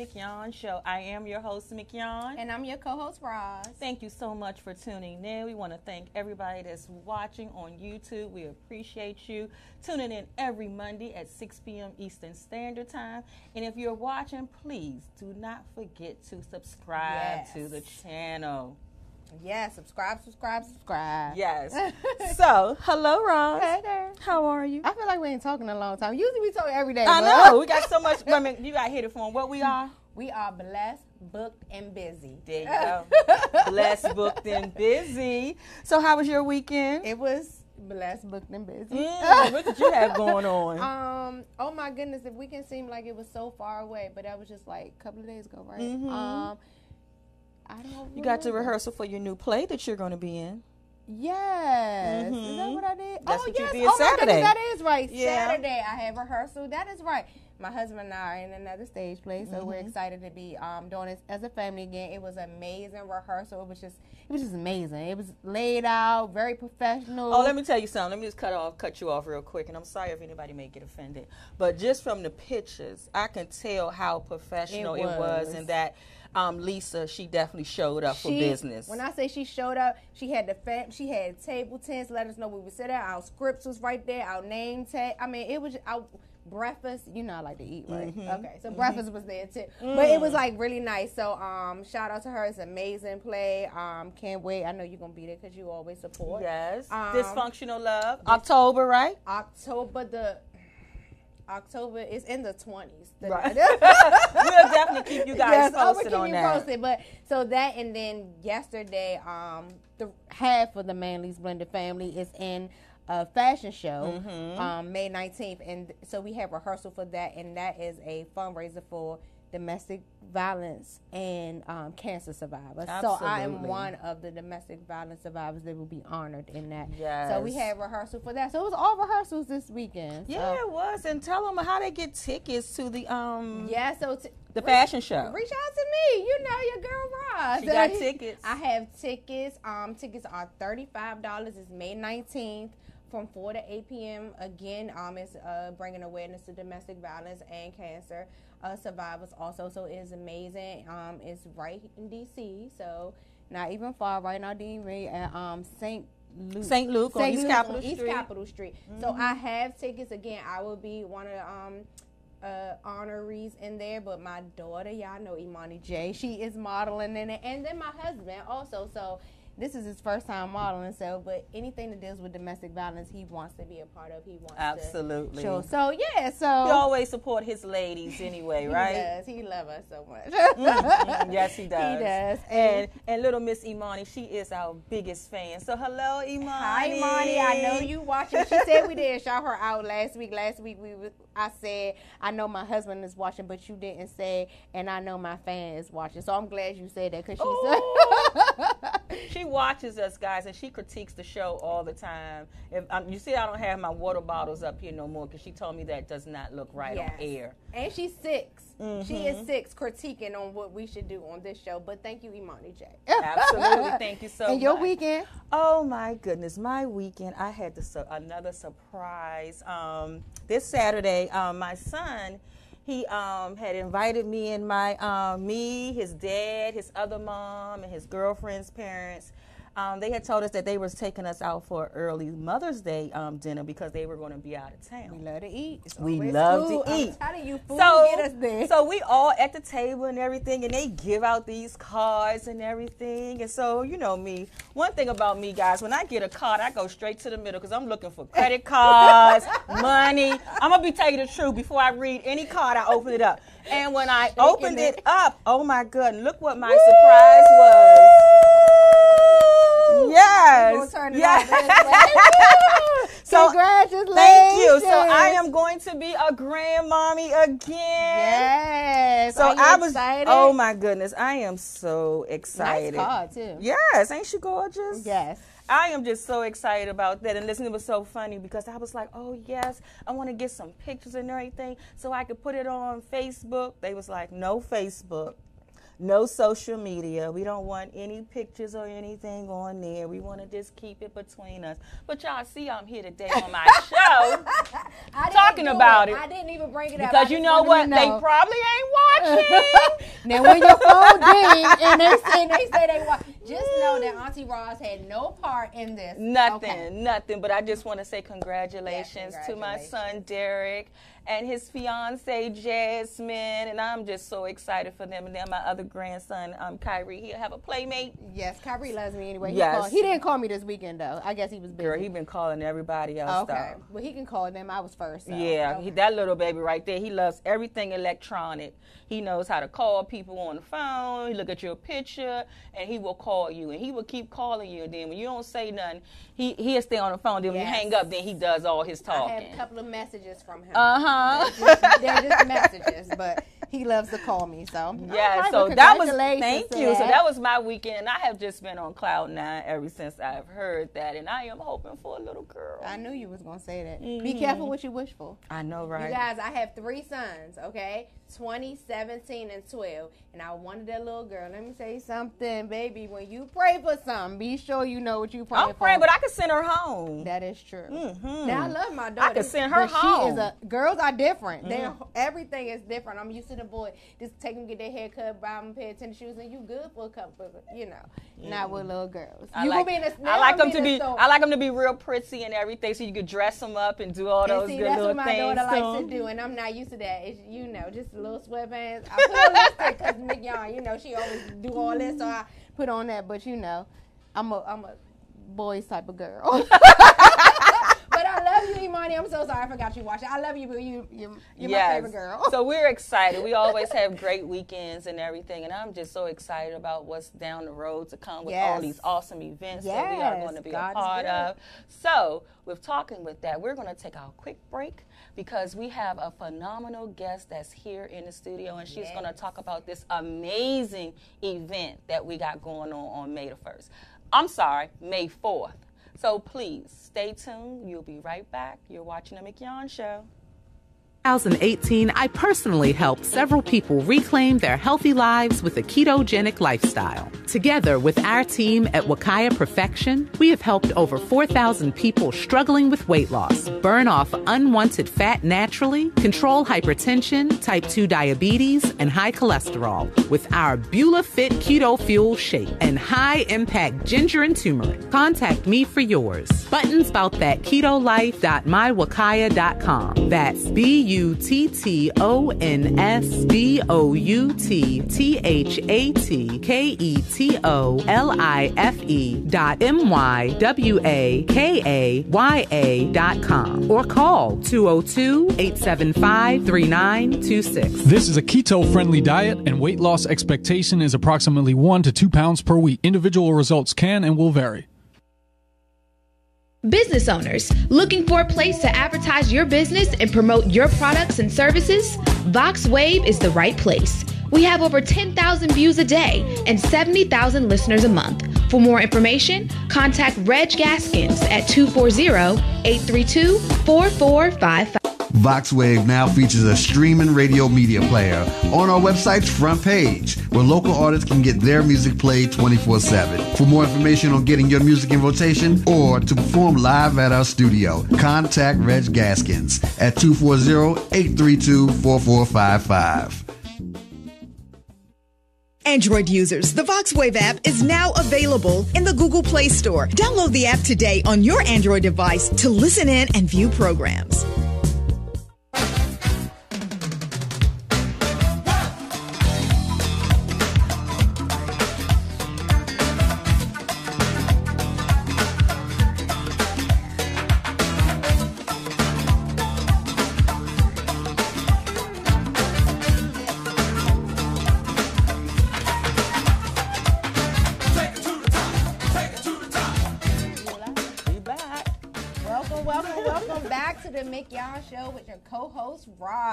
welcome to another episode of the Mignon Show. I am your host, Mignon. And I'm your co-host, Roz. Thank you so much for tuning in. We want to thank everybody that's watching on YouTube. We appreciate you tuning in every Monday at 6 p.m. Eastern Standard Time. And if you're watching, please do not forget to subscribe Yes. to the channel. Yeah, subscribe, subscribe, subscribe. Yes. so, hello, Roz. Hey there. How are you? I feel like we ain't talking in a long time. Usually we talk every day. I know. We got so much. I mean, you got hit it for what we are. We are blessed, booked, and busy. There you go. Blessed, booked, and busy. So, how was your weekend? It was blessed, booked, and busy. Mm, what did you have going on? Um. Oh my goodness, the weekend seemed like it was so far away, but that was just like a couple of days ago, right? Mhm. Um. I don't. You got to rehearsal for your new play that you're going to be in. Yes. Is that Mhm. what I did? That's oh, what you yes. did oh, my goodness, that is right. Yeah. Saturday, I have rehearsal. That is right. My husband and I are in another stage play, so we're Mhm. excited to be um, doing this as a family again. It was amazing rehearsal. It was just, it was just amazing. It was laid out, very professional. Oh, let me tell you something. Let me just cut off, cut you off real quick, and I'm sorry if anybody may get offended, but just from the pictures, I can tell how professional it was, was. and that um, Lisa, she definitely showed up for business. When I say she showed up, she had the fam- she had table tents, let us know we would sit there. Our scripts was right there, our name tag. I mean, it was our breakfast. You know, I like to eat, right? Mhm. Okay, so breakfast was there too, but it was like really nice. So, um, shout out to her. It's an amazing play. Um, can't wait. I know you're gonna be there because you always support. yes, Um, dysfunctional love, October, right? October the. October is in the twenties. Right. we'll definitely keep you guys yes, posted on keep you that. posted. But so that and then yesterday, um, the half of the Manly's Blended Family is in a fashion show, Mhm. um, May 19th, and so we have rehearsal for that, and that is a fundraiser for domestic violence and um, cancer survivors. So I am one of the domestic violence survivors that will be honored in that. Yes. So we had rehearsal for that. So it was all rehearsals this weekend. So- Yeah, it was. And tell them how they get tickets to the um Yeah. So t- the fashion show. Reach out to me. You know your girl Roz. She got tickets. I have tickets. Um, tickets are thirty five dollars. It's May nineteenth from four to eight p.m. Again, um, it's uh, bringing awareness to domestic violence and cancer uh, survivors also. So it is amazing. Um, it's right in D.C. So not even far. Right now, Dean Ray at um Saint. Luke. St. Luke St. East Luke Capitol on East Street. Capitol Street. So I have tickets again. I will be one of the um uh honorees in there, but my daughter, y'all know Imani J, she is modeling in it, and then my husband also. So this is his first time modeling. So, but anything that deals with domestic violence, he wants to be a part of. He wants Absolutely. to. So yeah, so He always support his ladies anyway, he right? does. He love us so much. Mhm. Yes, he does. He does. And and little Miss Imani, she is our biggest fan. So hello, Imani. Hi, Imani. I know you watching. She said we didn't shout her out last week. Last week we was, I said I know my husband is watching, but you didn't say, and I know my fan is watching. So I'm glad you said that because she said. She watches us, guys, and she critiques the show all the time. If um, you see, I don't have my water bottles up here no more because she told me that does not look right Yes. on air. and she's 6 She Mhm. is six, critiquing on what we should do on this show. But thank you, Imani J. Absolutely, thank you so much. And your weekend? Oh my goodness, my weekend! I had su- another surprise. Um, this Saturday, um, my son, he um, had invited me and my um, me, his dad, his other mom, and his girlfriend's parents. Um, they had told us that they was taking us out for early Mother's Day um, dinner because they were going to be out of town. We love to eat. It's We love to food. eat. I'm telling you, food so, get us there. so we all at the table and everything, and they give out these cards and everything. And so, you know me. One thing about me, guys, when I get a card, I go straight to the middle because I'm looking for credit cards, money. I'm gonna be telling you the truth before I read any card. I open it up, and when I opened it it. up, oh my god! Look what my surprise was. Yes. We'll turn it yes. So, Congratulations. Thank you. So I am going to be a grandmommy again. Yes. So I was. excited? Oh my goodness, I am so excited. Nice card too. Yes, ain't she gorgeous? Yes. I am just so excited about that. And listen, it was so funny because I was like, oh, yes, I want to get some pictures and everything so I could put it on Facebook. They was like, no Facebook. No social media. We don't want any pictures or anything on there. We want to just keep it between us. But y'all see, I'm here today on my show talking about it. I didn't even bring it up because you know what? They probably ain't watching. now, when your phone ding and they say they say they watch, just know that Auntie Roz had no part in this. Nothing, okay. nothing. But I just want to say congratulations, congratulations, to my son Derek and his fiance Jasmine, and I'm just so excited for them. And then my other grandson, um, Kyrie, he'll have a playmate. Yes, Kyrie loves me anyway. He yes, called, he didn't call me this weekend though. I guess he was busy. Girl, he been calling everybody else. Okay, though. well he can call them. I was first. So. Yeah, okay. he, that little baby right there. He loves everything electronic. He knows how to call people on the phone. He look at your picture, and he will call you, and he will keep calling you. And then when you don't say nothing, he he'll stay on the phone. Then yes. when you hang up, then he does all his talking. I have a couple of messages from him. Uh huh. They're, just, they're just messages, but he loves to call me. So yeah. Right, so well, that was thank you. That. So that was my weekend. I have just been on cloud nine ever since I've heard that, and I am hoping for a little girl. I knew you was gonna say that. Mm-hmm. Be careful what you wish for. I know, right? You guys, I have three sons. Okay, 20, 17, and 12. And I wanted that little girl. Let me say something, baby. When you pray for something, be sure you know what you pray for. I'm for. praying, but I can send her home. That is true. Mm-hmm. Now I love my daughter. I can send her home. She is a girls are different. Mm-hmm. everything is different. I'm used to the boy just taking get their hair cut, buy them a pair of tennis shoes, and you good for a couple. You know, mm-hmm. not with little girls. I you like, be in a, I like them to be. I like them to be real pretty and everything, so you could dress them up and do all and those see, good little things. That's what my daughter likes to do, and I'm not used to that. It's, you know, just little sweatbands. I put on lipstick because Nick Young, you know, she always do all this, so I put on that. But you know, I'm a I'm a boys type of girl. but I love you, Imani. I'm so sorry I forgot you watching. I love you, but you, you you're yes. my favorite girl. so we're excited. We always have great weekends and everything, and I'm just so excited about what's down the road to come with yes. all these awesome events yes. that we are going to be God a part of. So, with talking with that, we're going to take our quick break because we have a phenomenal guest that's here in the studio, and she's yes. going to talk about this amazing event that we got going on on May the 1st. I'm sorry, May 4th. So please stay tuned. You'll be right back. You're watching The Mignon Show. 2018, I personally helped several people reclaim their healthy lives with a ketogenic lifestyle. Together with our team at Wakaya Perfection, we have helped over 4,000 people struggling with weight loss, burn off unwanted fat naturally, control hypertension, type 2 diabetes, and high cholesterol with our Beulah Fit Keto Fuel Shake and high impact ginger and turmeric. Contact me for yours. Buttons about that keto life.mywakaya.com. That's B U T T O N S B O U T T H A T K E T O L I F E dot M Y W A K A Y A dot com or call 202 875 3926. This is a keto friendly diet and weight loss expectation is approximately 1 to 2 pounds per week. Individual results can and will vary. Business owners looking for a place to advertise your business and promote your products and services? VoxWav is the right place. We have over 10,000 views a day and 70,000 listeners a month. For more information, contact Reg Gaskins at 240 832 4455. VoxWav now features a streaming radio media player on our website's front page where local artists can get their music played 24 7. For more information on getting your music in rotation or to perform live at our studio, contact Reg Gaskins at 240 832 4455. Android users, the VoxWav app is now available in the Google Play Store. Download the app today on your Android device to listen in and view programs.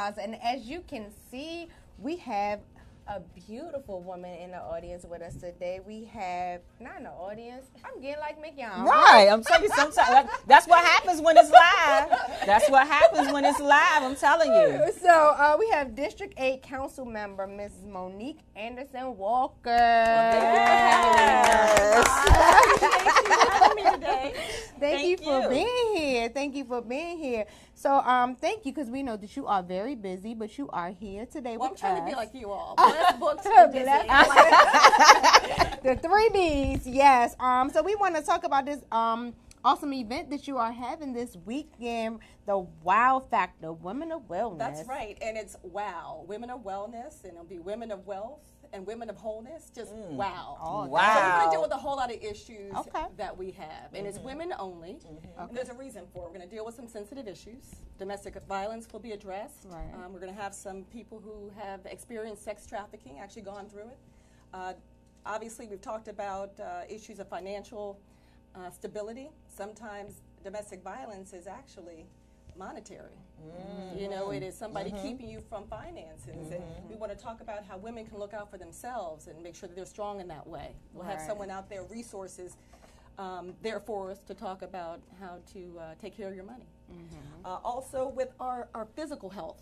Roz, and as you can see, we have a beautiful woman in the audience with us today. We have not in the audience. I'm getting like Mickey on. Right, I'm telling you. Sometimes that's what happens when it's live. That's what happens when it's live. I'm telling you. So uh, we have District Eight Council Member Mrs. Monique Anderson Walker. Yes. Thank, you for being here. Thank you for being here. So, um, thank you because we know that you are very busy, but you are here today Well, I'm with trying us. to be like you all. Bless books and busy. the three B's, yes. Um, so we want to talk about this um awesome event that you are having this weekend, the Wow Factor, Women of Wellness. That's right. And it's wow. Women of wellness, and it'll be women of wealth and women of wholeness. Just wow. Oh, So we're going to deal with a whole lot of issues Okay. that we have. And it's women only. And there's a reason for it. We're going to deal with some sensitive issues. Domestic violence will be addressed. Right. Um, we're going to have some people who have experienced sex trafficking, actually gone through it. Uh, obviously, we've talked about uh, issues of financial uh, stability. Sometimes domestic violence is actually monetary. You know, it is somebody keeping you from finances. And we want to talk about how women can look out for themselves and make sure that they're strong in that way. We'll have someone out there, resources um, there for us to talk about how to uh, take care of your money. Uh, also, with our, our physical health,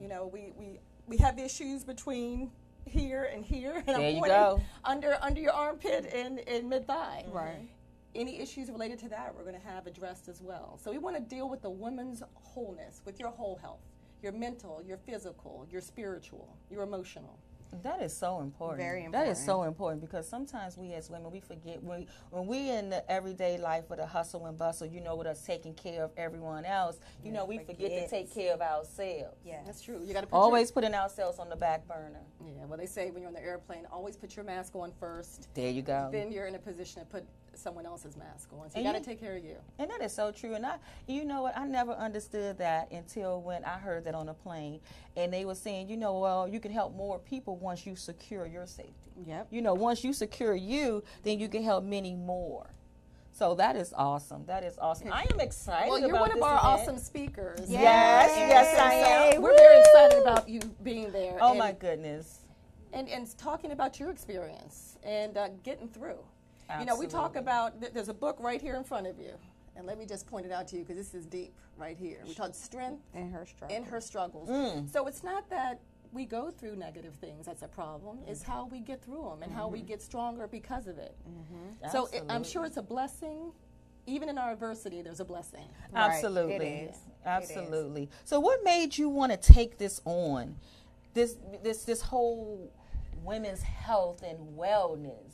you know, we, we, we have issues between here and here. And There I'm you pointing go. Under, under your armpit and, and mid thigh. Right. Any issues related to that, we're going to have addressed as well. So we want to deal with the woman's wholeness, with your whole health, your mental, your physical, your spiritual, your emotional. That is so important. Very important. That is so important because sometimes we as women we forget when when we in the everyday life with a hustle and bustle, you know, with us taking care of everyone else, you know, we forget to take care of ourselves. Yeah. That's true. You got to put your- Always putting ourselves on the back burner. yeah. Well, they say when you're on the airplane, always put your mask on first. There you go. Then you're in a position to put someone else's mask on. So you got to take care of you. And that is so true. And I, you know what? I never understood that until when I heard that on a plane, and they were saying, you know, well, you can help more people once you secure your safety. Yep. You know, once you secure you, then you can help many more. So that is awesome. That is awesome. I am excited. Well, you're one of our event. awesome speakers. Yes, yes, I am. So we're very excited about you being there. Oh and, my goodness. and, and talking about your experience and uh, getting through. You know, we talk about, th- there's a book right here in front of you. And let me just point it out to you because this is deep right here. We talk strength In her struggle. in her struggles. Mm. So it's not that we go through negative things that's a problem. It's how we get through them and how we get stronger because of it. So it, I'm sure it's a blessing. Even in our adversity, there's a blessing. Right. Absolutely. It is. Absolutely. So what made you want to take this on? This this this whole women's health and wellness.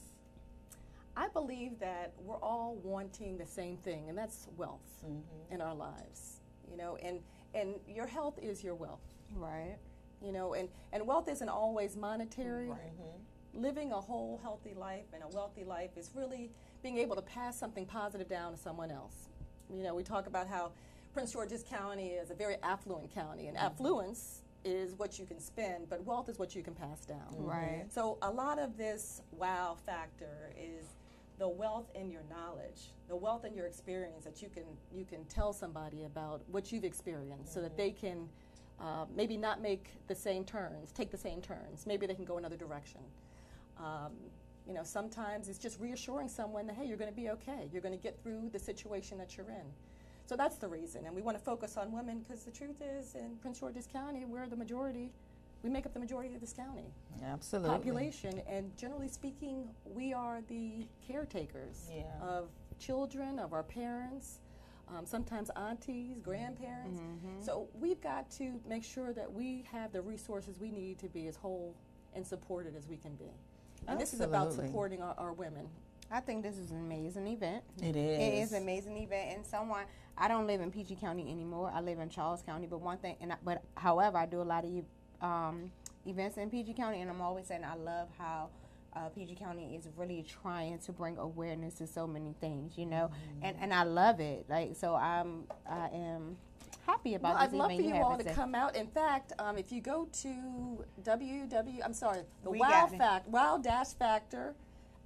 I believe that we're all wanting the same thing, and that's wealth Mm-hmm. in our lives. You know, and and your health is your wealth. Right. You know, and and wealth isn't always monetary. Mm-hmm. Living a whole healthy life and a wealthy life is really being able to pass something positive down to someone else. You know, we talk about how Prince George's County is a very affluent county, and affluence is what you can spend, but wealth is what you can pass down. Right. So a lot of this wow factor is the wealth in your knowledge, the wealth in your experience that you can you can tell somebody about what you've experienced, so that they can uh, maybe not make the same turns, take the same turns. Maybe they can go another direction. Um, you know, sometimes it's just reassuring someone that hey, you're going to be okay. You're going to get through the situation that you're in. So that's the reason, and we want to focus on women because the truth is, in Prince George's County, we're the majority. We make up the majority of this county Absolutely. population, and generally speaking, we are the caretakers Yeah. of children, of our parents, um, sometimes aunties, grandparents. So we've got to make sure that we have the resources we need to be as whole and supported as we can be. And this is about supporting our, our women. I think this is an amazing event. It It is. is an amazing event, and someone I don't live in PG County anymore. I live in Charles County, but one thing, and I, but however, I do a lot of um, events in PG County, and I'm always saying I love how uh, PG County is really trying to bring awareness to so many things, you know, Mm-hmm. and and I love it. Like so, I'm I am happy about Well, I'd love for you have all to come out. In fact, um, if you go to www, I'm sorry, the We Wow. Fact, Wow Dash Factor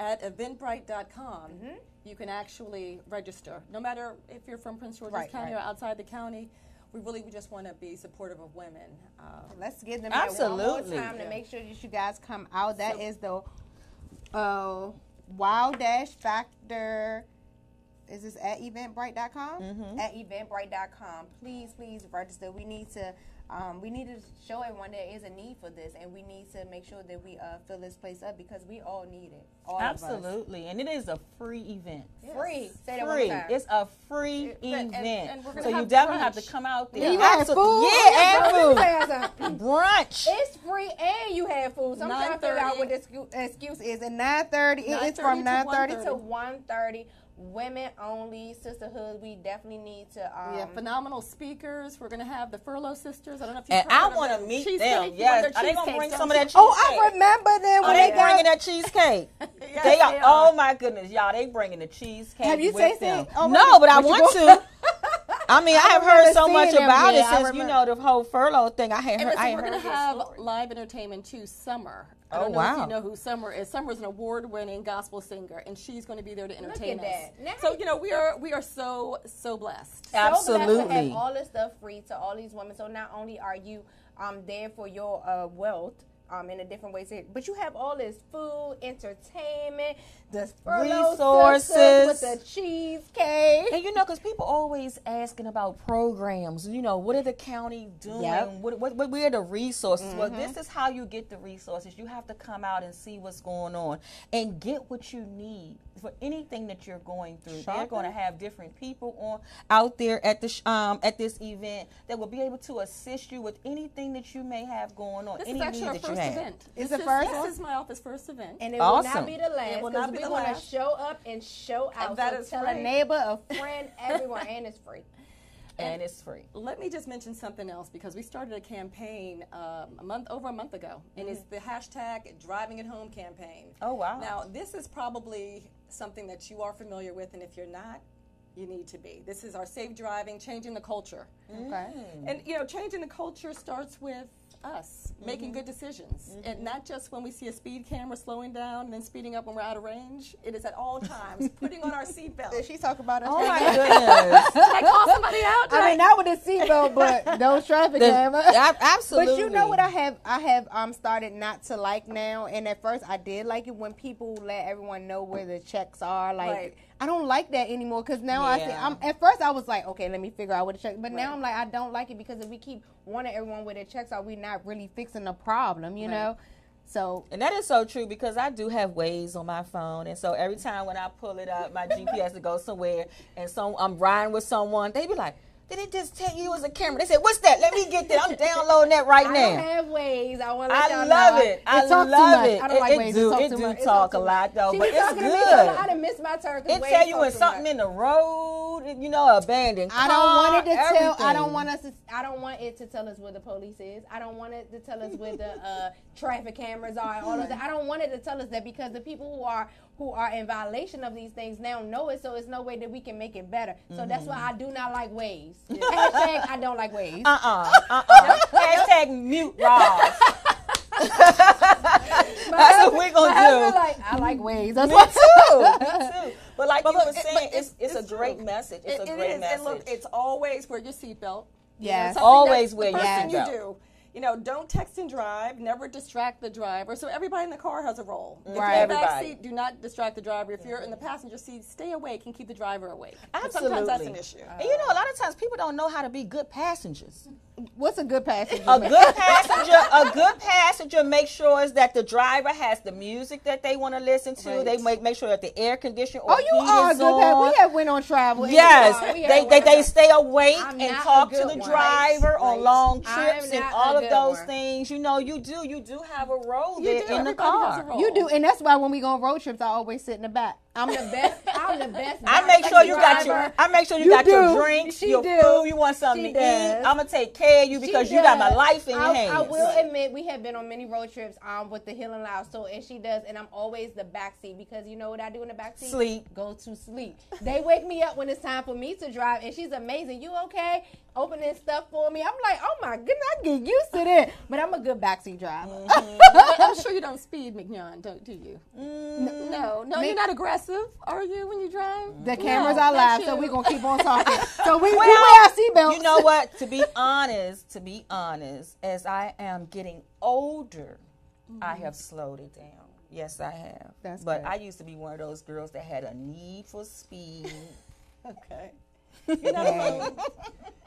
at Eventbrite.com, Mm-hmm. you can actually register. No matter if you're from Prince George's Right, County right. or outside the county, we really we just want to be supportive of women. Um, Let's give them that one Absolutely. more time to make sure that you guys come out. That is the uh, Wild Dash Factor. Is this at eventbrite.com? Mm-hmm. At eventbrite.com. Please, please register. We need to. Um, we need to show everyone there is a need for this, and we need to make sure that we uh, fill this place up because we all need it. All of us. Absolutely, and it is a free event. Free. Say that Free. one time. It's a free and- event. and we're gonna so you have definitely have to come out there. you have food? Yeah, and food. tell you something. Brunch. It's free and you have food. So I'm trying to figure out what the excuse, excuse is. At 9.30, it is from 9.30 to 1:30. 1.30. Women only, sisterhood. We definitely need to. Um, we have phenomenal speakers. We're going to have the Furlough Sisters. I don't know if you've And heard I of want them. to meet Cheesecake. them. You Yes. Are they gonna bring some of that cheesecake? oh, I remember them Are when they they got. bringing that cheesecake? Yes, they are. they Oh my goodness, y'all! They bringing the cheesecake. Have you with tasted them. it? No, but I want to. I mean, I, have heard so much about yeah, it since you know the whole furlough thing. I had And heard. listen, I we're going to have story. live entertainment too. Summer. I Oh, don't know if wow. you know who Summer is. Summer is an award-winning gospel singer, and she's going to be there to entertain at us. that. Now- So you know we are we are so so blessed. So blessed to Absolutely. have all this stuff free to all these women. So not only are you um, there for your uh, wealth. Um, in a different ways, but you have all this food, entertainment, the Resources. with the cheesecake. And you know, because people always asking about programs. You know, what are the county doing? Yep. What, what, what, where are the resources? Well, this is how you get the resources. You have to come out and see what's going on and get what you need for anything that you're going through. They're going to have different people on out there at the um, at this event that will be able to assist you with anything that you may have going on. This any is actually need our that you first have. event. It's this the first This is my office first event. And it Awesome. will not be the last It will not be we the want to show up and show out. that so is tell a neighbor, a friend, everyone, and it's free. And it's free. Let me just mention something else because we started a campaign um, a month over a month ago, and it's the hashtag Driving It Home campaign. Oh, wow. Now this is probably something that you are familiar with, and if you're not, you need to be. This is our safe driving, changing the culture. Okay. And you know, changing the culture starts with us making good decisions, and not just when we see a speed camera slowing down and then speeding up when we're out of range. It is at all times putting on our seatbelt. Did she talk about us? Oh right my goodness. Did I call somebody out? Did I mean, not with the seatbelt, but those traffic The- cameras. ab- absolutely. But you know what I have I have um started not to like now, and at first I did like it when people let everyone know where the checks are. Like Right. I don't like that anymore because now I see. I'm at first I was like, okay, let me figure out what the check. But now I'm like, I don't like it because if we keep wanting everyone where their checks are, we not really fixing the problem, you know. So And that is so true because I do have Waze on my phone, and so every time when I pull it up, my GPS to go somewhere, and so I'm riding with someone, they be like, "Did it just tell you it was a camera?" They said, "What's that? Let me get that. I'm downloading that right I now." don't have Waze. I want to I love know. it. I love it. I don't It- like it Waze. do- talk it do much. talk a lot, though, She but it's talking to me, good. I done missed my turn. It tell you when something much. in the road, you know, abandoned I don't want it to car, tell. I don't want us. To, I don't want it to tell us where the police is. I don't want it to tell us where the uh, traffic cameras are. All of that. I don't want it to tell us that because the people who are who are in violation of these things now know it. So it's no way that we can make it better. So that's why I do not like Waze. Hashtag I don't like Waze. Uh uh-uh, uh uh Hashtag mute Ross. That's what we're gonna do. like I like Waze. That's Me what. too. Me too. But like But you look, were saying, but it's, it's, a true. great message. It's It- a great is. message. And look, it's always wear your seatbelt. You know, Always that- wear the your seatbelt. you do. You know, don't text and drive. Never distract the driver. So everybody in the car has a role. If Right. you're in the back seat, do not distract the driver. If you're in the passenger seat, stay awake and keep the driver awake. But Absolutely. Sometimes that's an issue. And you know, a lot of times people don't know how to be good passengers. What's a good passenger? A good passenger, a good passenger makes sure is that the driver has the music that they want to listen to. Right. They make make sure that the air conditioner Oh, you are a good on. passenger. We have went on travel. in the Yes. We they, they, they stay awake I'm and talk to the one. driver Right, on long trips and all of those one. things. You know, you do you do have a role You there do. in the Everybody has a car. role. You do, and that's why when we go on road trips, I always sit in the back. I'm the best. I'm the best. I make sure you got your. I make sure you, You got your drinks, She your do. food. You want something She to eat. I'm gonna take care of you She because you got my life in your I, hands. I will admit we have been on many road trips um with the Healing Loud so and she does and I'm always the backseat because you know what I do in the backseat? Sleep. Go to sleep. They wake me up when it's time for me to drive and she's amazing. You okay? Opening stuff for me. I'm like, oh my goodness, I get used to that. But I'm a good backseat driver. Mm-hmm. but I'm sure you don't speed, McNaughton, don't do you? Mm, No, no, you're not aggressive, are you, when you drive? The cameras No, are not live, so we're gonna keep on talking. so we, we wear our seatbelts. You know what? To be honest, to be honest, as I am getting older, I mm-hmm. have slowed it down. Yes, I have. That's but good. I used to be one of those girls that had a need for speed. Okay. You're not alone.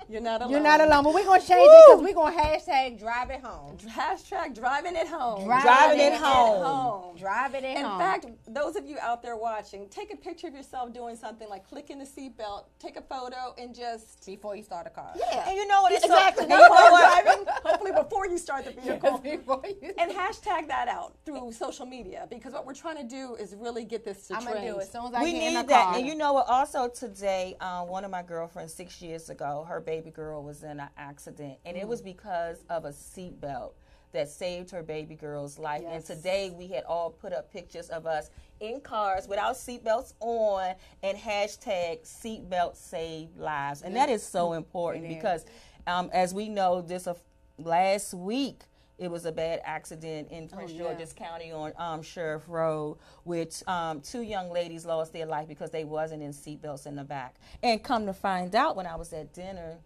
You're not alone. You're not alone, but we're gonna change it because we're gonna hashtag drive it home. Hashtag driving it home. Driving it home. home. Drive it In home. fact, those of you out there watching, take a picture of yourself doing something like clicking the seatbelt, take a photo, and just before you start a car. yeah, And you know what? It's exactly. So, you know Before what? driving, hopefully before you start the vehicle. Before you- And hashtag that out through social media because what we're trying to do is really get this to I'm trend. gonna do it as soon as I we get in the car. We need that. And you know what? Also today, um, one of my girlfriends six years ago, her baby girl was in an accident, and it Mm. was because of a seatbelt that saved her baby girl's life. And today, we had all put up pictures of us in cars without seatbelts on, and hashtag seatbelt save lives. And that is so important because, um, as we know, this uh, last week. It was a bad accident in Prince yeah. George's County on um, Sheriff Road, which um, two young ladies lost their life because they wasn't in seatbelts in the back. And come to find out, when I was at dinner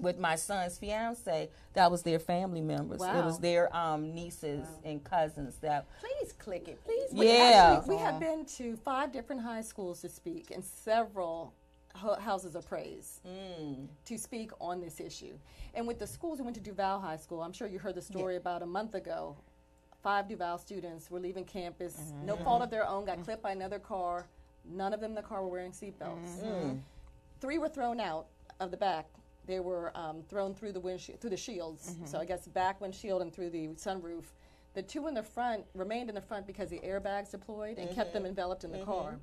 with my son's fiance, that was their family members. It was their um, nieces and cousins. That Please click it. Please. We Yeah. actually- we have been to five different high schools to speak and several houses of praise Mm. to speak on this issue. And with the schools, we went to Duval High School. I'm sure you heard the story about a month ago. Five Duval students were leaving campus, Mm-hmm. no fault of their own, got clipped by another car. None of them in the car were wearing seatbelts. Mm-hmm. Three were thrown out of the back. They were um, thrown through the windshield, through the shields. Mm-hmm. So I guess back windshield and through the sunroof. The two in the front remained in the front because the airbags deployed and kept Mm-hmm. them enveloped in the car.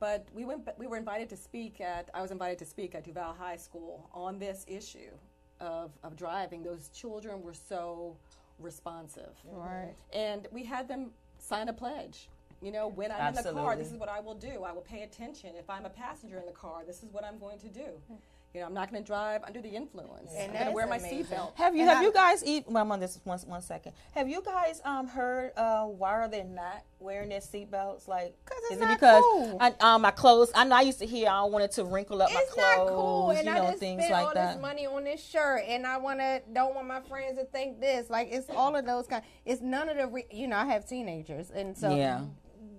But we went. We were invited to speak at. I was invited to speak at Duval High School on this issue of of driving. Those children were so responsive, Right. and we had them sign a pledge. You know, when I'm in the car, this is what I will do. I will pay attention. If I'm a passenger in the car, this is what I'm going to do. Hmm. You know, I'm not going to drive under the influence. And I'm going to wear my seatbelt. have you And have I- you guys eat? Well, I'm on this one one second. Have you guys um heard uh, why are they not wearing their seatbelts? Like, 'Cause it's is not it because cool. I, um, my clothes? I know I used to hear I wanted to wrinkle up my It's clothes. not cool, and you I know just things spent like all that. this money on this shirt, and I wanna don't want my friends to think this. Like it's all of those kind. It's none of the. Re- you know, I have teenagers, and so Yeah.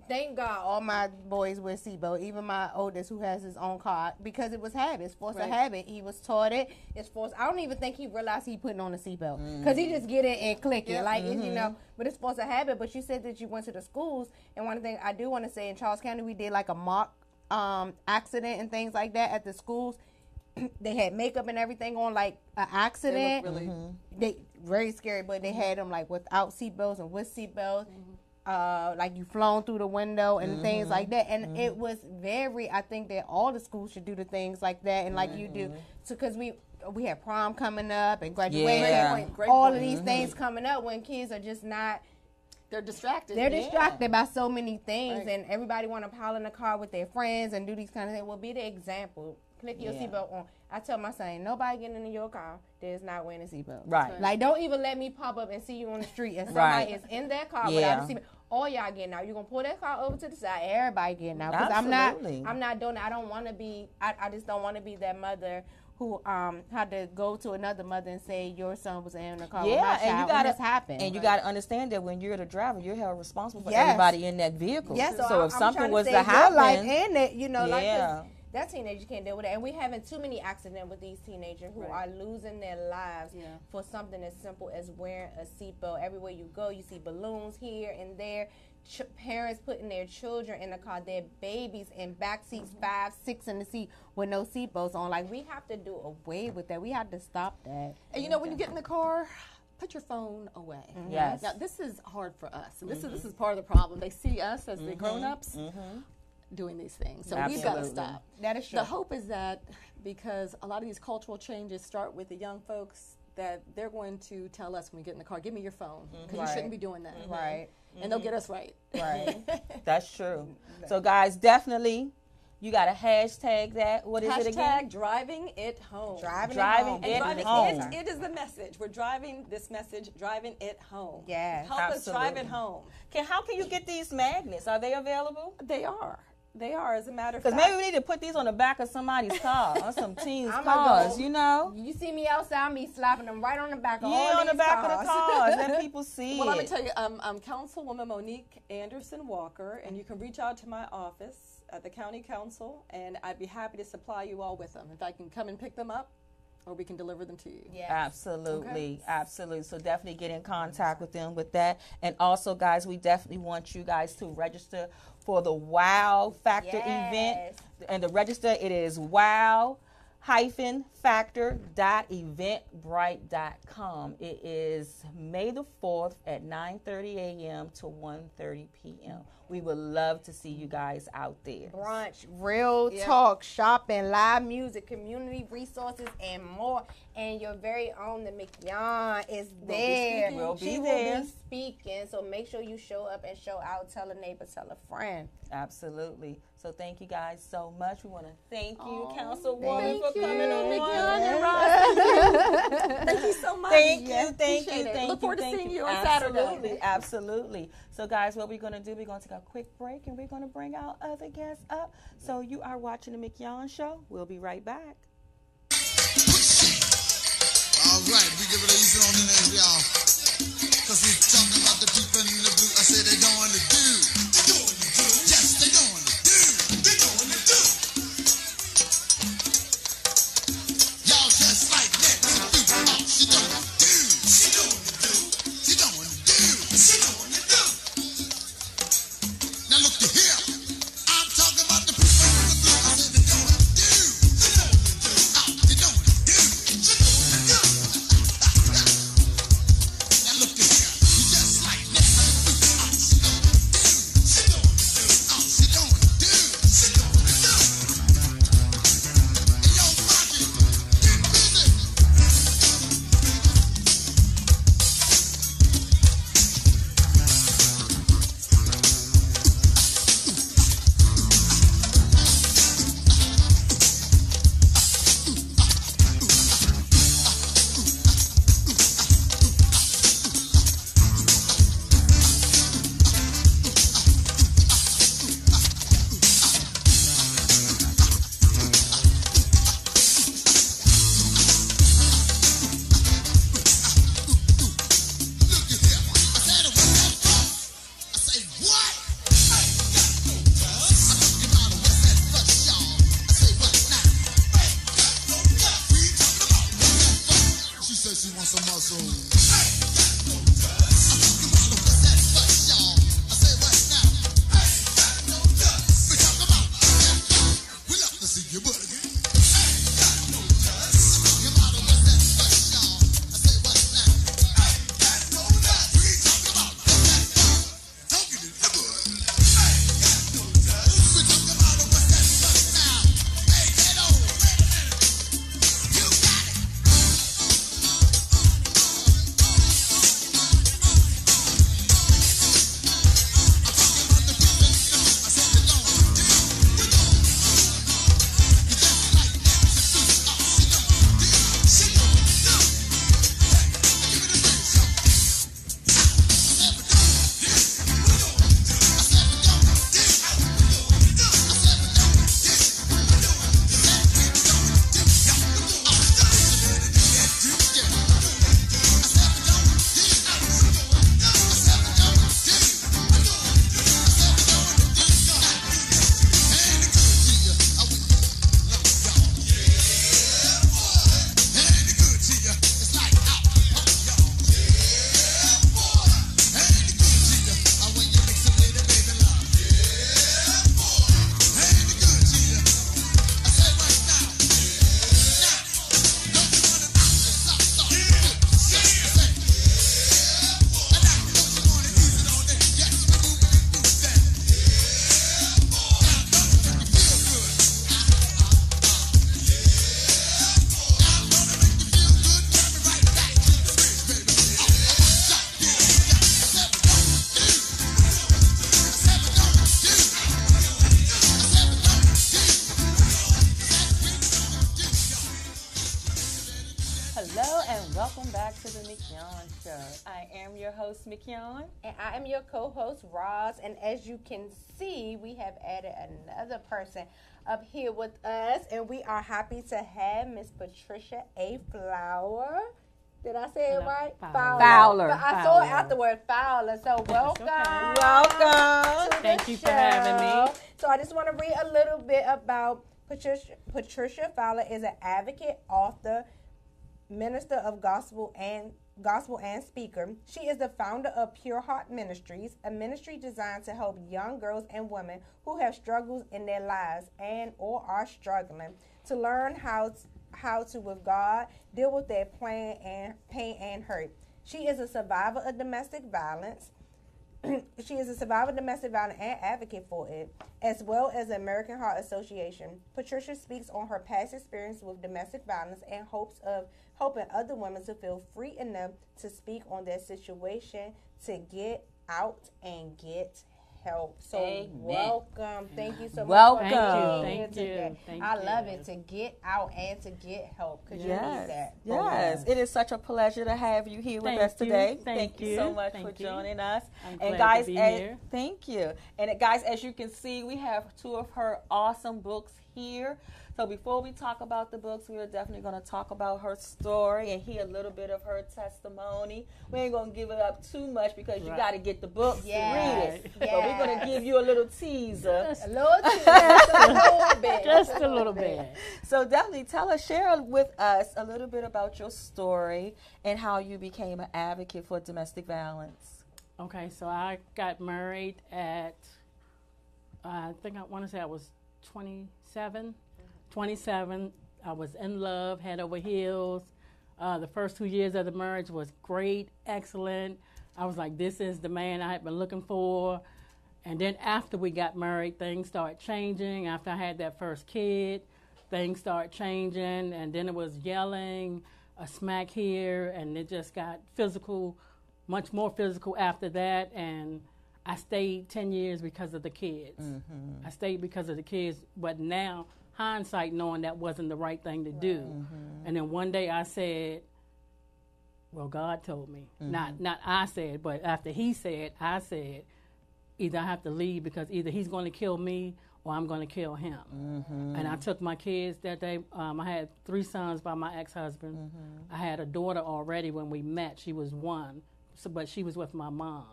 Thank God, all my boys wear seatbelt. Even my oldest, who has his own car, because it was habit. It's forced Right. a habit. He was taught it. It's forced. I don't even think he realized he putting on a seatbelt Mm. because he just get it and click it, like it's, you Mm-hmm. know. But it's forced a habit. But you said that you went to the schools, and one thing I do want to say in Charles County, we did like a mock um, accident and things like that at the schools. they had makeup and everything on, like an accident. really- They very scary, but they had them like without seatbelts and with seatbelts. Uh, like you flown through the window and things like that, and mm-hmm. it was very. I think that all the schools should do the things like that, and like you do, mm-hmm. so because we we have prom coming up and graduation, Yeah. Great all point. of these things mm-hmm. coming up when kids are just not They're distracted. they're distracted by so many things, Right. and everybody want to pile in the car with their friends and do these kind of things. Well, be the example. Click your Yeah. seatbelt on. I tell my son, nobody getting into your car that is not wearing a seatbelt. Right. Like, don't even let me pop up and see you on the street and Right. somebody is in that car Yeah. without a seatbelt. All y'all getting out. You're gonna pull that car over to the side. Everybody getting out. Because I'm not. I'm not doing. it. I don't want to be. I, I just don't want to be that mother. Who um had to go to another mother and say your son was in the car Yeah, and you when gotta happen. and you gotta understand that when you're the driver, you're held responsible for Yes. everybody in that vehicle. Yeah, so, so if I'm something was to, to your life happen, and that you know, like 'cause Yeah. That teenager can't deal with it, and we're having too many accidents with these teenagers who Right. are losing their lives Yeah. for something as simple as wearing a seatbelt. Everywhere you go, you see balloons here and there. Ch- parents putting their children in the car, their babies in back seats, Mm-hmm. five, six in the seat with no seatbelts on. Like we have to do away with that. We have to stop that. And you know, when you get in the car, put your phone away. Mm-hmm. Yes. Now, this is hard for us, and this is this mm-hmm. is part of the problem. They see us as the mm-hmm. grown-ups doing these things, so we've got to stop. That is true. The hope is that because a lot of these cultural changes start with the young folks, that they're going to tell us when we get in the car, "Give me your phone," mm-hmm. because you shouldn't be doing that. Mm-hmm. Right. And they'll get us right. Mm-hmm. Right. That's true. So guys, definitely You got to hashtag that. What is Hashtag it again? driving it home. Driving, Driving it it home. And driving home. it, it is the message. We're driving this message, driving it home. Yes. Help us drive it home. Can how can you get these magnets? Are they available? They are. They are, as a matter of fact. Because maybe we need to put these on the back of somebody's car or some teens' I'ma cars. go- You know. You see me outside, me slapping them right on the back of Yeah, all on the back cars. of the cars. Let people see Well, it. let me tell you, um, I'm Councilwoman Monique Anderson Walker, and you can reach out to my office at the County Council, and I'd be happy to supply you all with them. If I can come and pick them up, or we can deliver them to you. Yes. Absolutely, absolutely. So definitely get in contact with them with that. And also, guys, we definitely want you guys to register for the Wow Factor event. And to register, it is wow hyphen factor dot eventbrite.com. It is May the 4th at 9.30 a.m. to 1.30 p.m. We would love to see you guys out there. brunch, real talk, shopping, live music, community resources, and more. And your very own, the Mignon, is there. We'll be she there. will be speaking. So make sure you show up and show out. Tell a neighbor, tell a friend. Absolutely. So thank you guys so much. We want to thank you, Councilwoman, Thank for you, coming on. McMahon and Ross. Thank you so much. Thank Yeah, you, thank you, it. thank Look you. forward thank to seeing you. you on absolutely, Saturday. Absolutely. absolutely. So, guys, what we're going to do, we're going to take a quick break and we're going to bring our other guests up. So, you are watching the Mignon Show. We'll be right back. All right, we give it a easy on in there, y'all. Cause we talking about the people in the blue. I say they doing the do. Host, Mignon. And I am your co host, Roz. And as you can see, we have added another person up here with us. And we are happy to have Miss Patricia A. Flower. Did I say it right? Fowler. Fowler. But I saw it Fowler. afterward, Fowler. So welcome. Welcome. to the Thank you for having me. So I just want to read a little bit about Patricia. Patricia Fowler is an advocate, author, minister of gospel and gospel and speaker. She is the founder of Pure Heart Ministries, a ministry designed to help young girls and women who have struggles in their lives and or are struggling to learn how to, how to with God deal with their pain and pain and hurt. She is a survivor of domestic violence. she is a survivor of domestic violence and advocate for it, as well as the American Heart Association. Patricia speaks on her past experience with domestic violence and hopes of helping other women to feel free enough to speak on their situation to get out and get help. So Amen. welcome. Thank you so Welcome. much. for Thank you. here Thank you. today. Thank I love you. it to get out and to get help because you need that. yes. It is such a pleasure to have you here with Thank us you. today. Thank you you. so much Thank for you. joining us. I'm and glad guys, to be as- here. thank you. And guys, as you can see, we have two of her awesome books here. So before we talk about the books, we are definitely going to talk about her story and hear a little bit of her testimony. We ain't going to give it up too much because you Right. got to get the books Yes, to read it. But we're going to give you a little teaser. Just, A little too, just a little bit. just a little bit. So definitely tell us, share with us a little bit about your story and how you became an advocate for domestic violence. Okay, so I got married at, I think I want to say I was 27. 27. I was in love, head over heels. Uh, the first two years of the marriage was great, excellent. I was like, this is the man I had been looking for. And then after we got married, things started changing. After I had that first kid, things started changing. And then it was yelling, a smack here, and it just got physical, much more physical after that. And I stayed 10 years because of the kids. I stayed because of the kids. But now, hindsight, knowing that wasn't the right thing to do. Mm-hmm. And then one day I said, well, God told me. Mm-hmm. Not not I said, but after He said, I said, either I have to leave because either He's going to kill me or I'm going to kill him. Mm-hmm. And I took my kids that day. Um, I had three sons by my ex-husband. I had a daughter already when we met. She was one, so, but she was with my mom.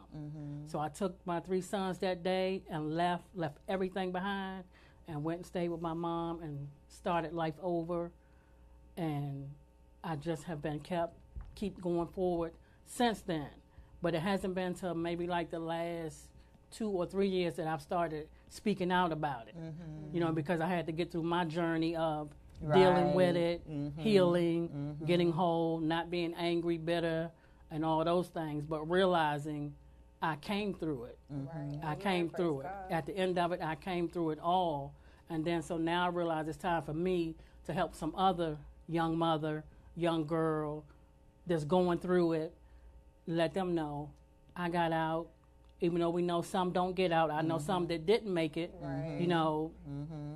So I took my three sons that day and left left everything behind and went and stayed with my mom and started life over and I just have been kept keep going forward since then. But it hasn't been till maybe like the last two or three years that I've started speaking out about it. Mm-hmm. You know, because I had to get through my journey of dealing with Right. it, mm-hmm. healing, mm-hmm. getting whole, not being angry, bitter, and all those things, but realizing I came through it. I came through it. At the end of it, I came through it all. And then so now I realize it's time for me to help some other young mother, young girl that's going through it, let them know I got out. Even though we know some don't get out, I know mm-hmm. some that didn't make it. You know, mm-hmm.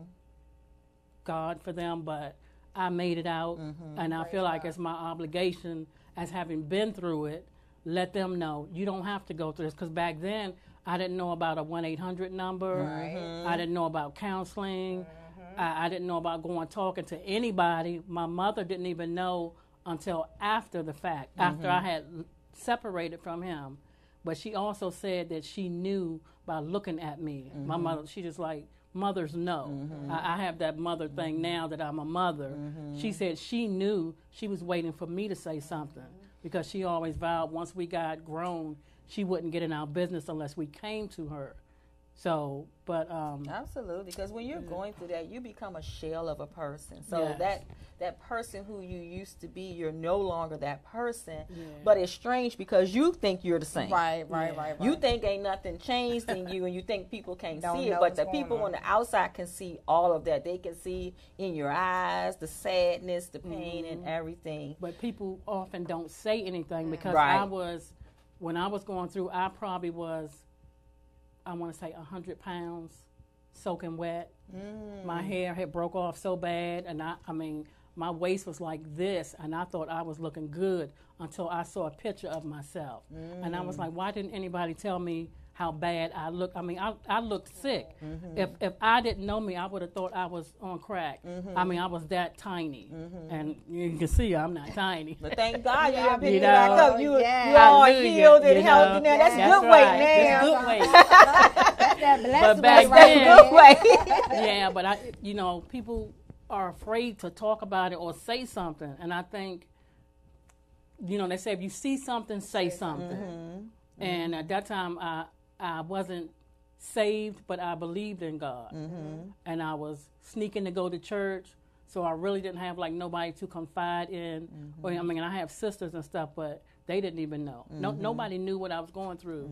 God for them, but I made it out, mm-hmm. and I feel like it's my obligation as having been through it. Let them know you don't have to go through this because back then I didn't know about a one eight hundred number. I didn't know about counseling. Mm-hmm. I, I didn't know about going talking to anybody. My mother didn't even know until after the fact, after mm-hmm. I had separated from him. But she also said that she knew by looking at me. My mm-hmm. mother, she just like mothers know. I, I have that mother thing now that I'm a mother. She said she knew she was waiting for me to say something because she always vowed once we got grown, she wouldn't get in our business unless we came to her. So, but um, Absolutely, because when you're going through that, you become a shell of a person. So Yes. that that person who you used to be, you're no longer that person. Yeah. But it's strange because you think you're the same. Right, right, right, right. You think ain't nothing changed in you, and you think people can't Don't see it, but the people on. on the outside can see all of that. They can see in your eyes the sadness, the pain, Mm-hmm. and everything. but people often don't say anything because Right. I was, when I was going through, I probably was, I want to say, 100 pounds soaking wet. My hair had broke off so bad, and I, I mean, my waist was like this, and I thought I was looking good until I saw a picture of myself, and I was Mm. like, why didn't anybody tell me? How bad I look! I mean, I, I looked sick. Mm-hmm. If if I didn't know me, I would have thought I was on crack. Mm-hmm. I mean, I was that tiny, and you can see I'm not tiny. But thank God you done You picked it back up. You, yeah. you all healed and you healthy now. That's That's good right. weight now. That's good weight. That's that blessed But back right then- Good weight. yeah, but I, you know, people are afraid to talk about it or say something, and I think, you know, they say if you see something, say something. And at that time, I I wasn't saved, but I believed in God, mm-hmm. and I was sneaking to go to church. So I really didn't have like nobody to confide in. Mm-hmm. Or I mean, I have sisters and stuff, but they didn't even know. No, mm-hmm. nobody knew what I was going through,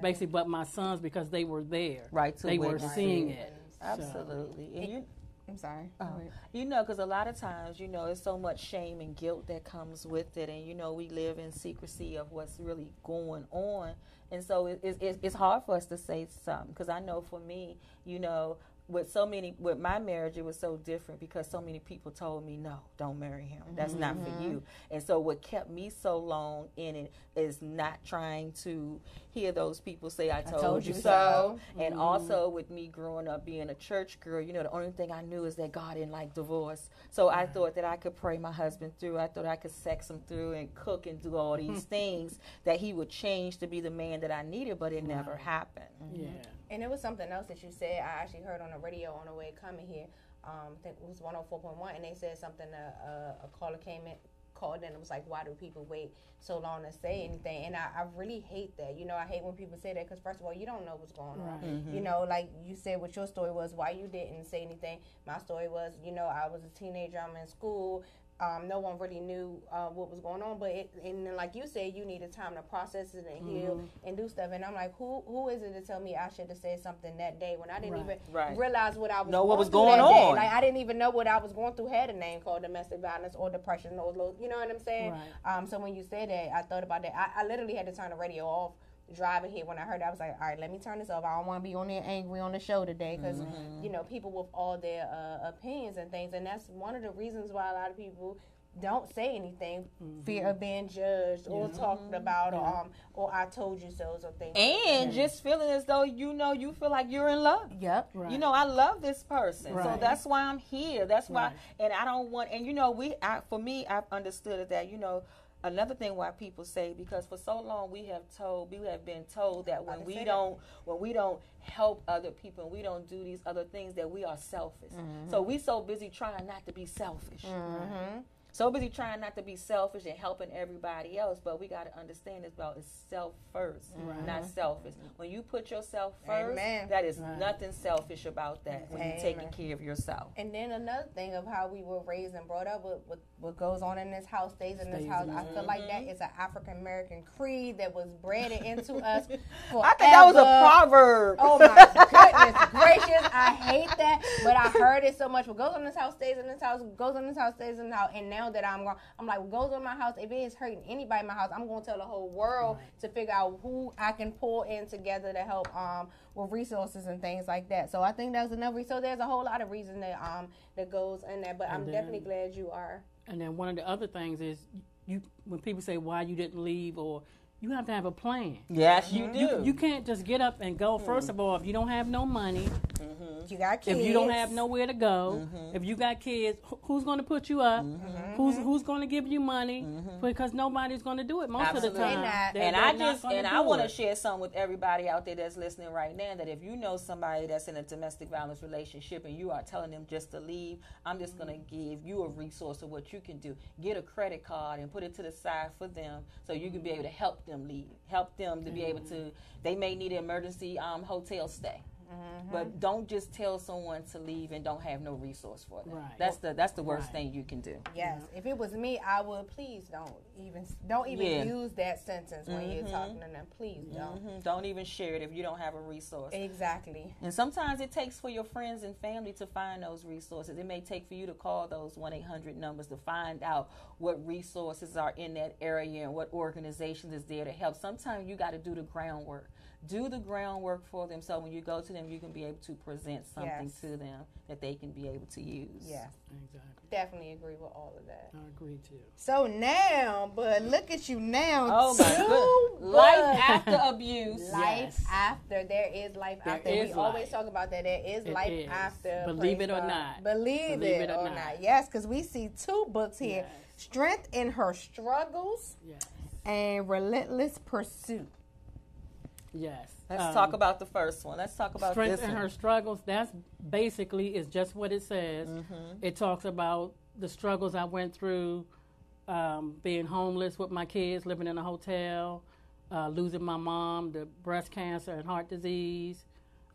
basically, but my sons because they were there. Right, to they were witness seeing it. it. Absolutely. And you, I'm sorry. Oh. You know, because a lot of times, you know, it's so much shame and guilt that comes with it, and you know, we live in secrecy of what's really going on, and so it, it, it, it's hard for us to say something. Because I know for me, you know, with so many, with my marriage, it was so different because so many people told me, no, don't marry him. That's not for mm-hmm. you. And so what kept me so long in it is not trying to hear those people say, I told, you, so. And mm-hmm. also with me growing up being a church girl, you know, the only thing I knew is that God didn't like divorce. So I thought that I could pray my husband through. I thought I could sex him through and cook and do all these things that he would change to be the man that I needed, but it never happened. Yeah. And it was something else that you said. I actually heard on the radio on the way coming here. Um, I think it was 104.1, and they said something. Uh, uh, a caller came in, called in, and was like, "Why do people wait so long to say anything?" And I, I really hate that. You know, I hate when people say that because first of all, you don't know what's going on. You know, like you said, what your story was, why you didn't say anything. My story was, you know, I was a teenager. I'm in school. Um, no one really knew uh, what was going on, but it, and then like you said, you needed time to process it and heal Mm-hmm. and do stuff. And I'm like, who who is it to tell me I should have said something that day when I didn't Right. even Right. realize what I was Know what was going that day. on. Like I didn't even know what I was going through had a name called domestic violence or depression or low, you know what I'm saying? Right. Um, so when you said that, I thought about that. I, I literally had to turn the radio off driving here when I heard that. I was like, all right, let me turn this off. I don't want to be on there angry on the show today because Mm-hmm. you know people with all their uh, opinions and things, and that's one of the reasons why a lot of people don't say anything, fear of being judged or talked about, or um, or I told you so, or things. And just feeling as though you know you feel like you're in love. yep, Right. You know, I love this person, so that's why I'm here. That's why, Right. and I don't want. And you know, we, I, for me, I've understood that. You know, another thing why people say because for so long we have told, we have been told that when we don't, when we don't help other people and we don't do these other things, that we are selfish. So we so busy trying not to be selfish. Mm-hmm. So busy trying not to be selfish and helping everybody else, but we got to understand this about it's self 1st not selfish. When you put yourself first, Amen. that is nothing selfish about that. When you're taking care of yourself. And then another thing of how we were raised and brought up, what, what, what goes on in this house stays in this Stays house. in I feel like that mm-hmm. is an African American creed that was bred into us. Forever. I think that was a proverb. Oh my goodness gracious! I hate that, but I heard it so much. What goes on in this house stays in this house. Goes on in this house stays in this house. And now that I'm going, I'm like, what goes on my house? If it is hurting anybody in my house, I'm going to tell the whole world to figure out who I can pull in together to help um with resources and things like that. So I think that's another. So there's a whole lot of reason that um that goes in there. But I'm then- definitely glad you are. And then one of the other things is you when people say why you didn't leave or you have to have a plan. Yes, you do. You, you can't just get up and go. Mm-hmm. First of all, if you don't have no money, mm-hmm. You got kids. if you don't have nowhere to go, Mm-hmm. if you got kids, who's going to put you up? Mm-hmm. Who's who's going to give you money? Because nobody's going to do it most of the time. They're not. They're- and they're I just and I want to share something with everybody out there that's listening right now that if you know somebody that's in a domestic violence relationship and you are telling them just to leave, I'm just going to give you a resource of what you can do. Get a credit card and put it to the side for them so you can be able to help them leave. Help them to be able to they may need an emergency um, hotel stay. But don't just tell someone to leave and don't have no resource for them. Right. That's the that's the worst Right. thing you can do. Yes, if it was me, I would please don't even don't even Yeah. use that sentence when you're talking to them. Please don't. Mhm. Don't even share it if you don't have a resource. Exactly. And sometimes it takes for your friends and family to find those resources. It may take for you to call those 1 800 numbers to find out what resources are in that area and what organizations is there to help. Sometimes you got to do the groundwork. Do the groundwork for them so when you go to them you can be able to present something Yes. to them that they can be able to use Yes. Exactly. Definitely agree with all of that. I agree too. So now, but look at you now. oh my two life after abuse Life Yes. after there is life There after. is we always talk about that. There is It life is. after. Believe it or God. not. Believe, Believe it, it or or not. not. Yes, because we see two books here: Yes. Strength in Her Struggles Yes. and Relentless Pursuit. Yes. let's Um, talk about the first one let's talk about strength one her struggles that's basically is just what it says Mm-hmm. it talks about the struggles i went through um, being homeless with my kids living in a hotel uh, losing my mom to breast cancer and heart disease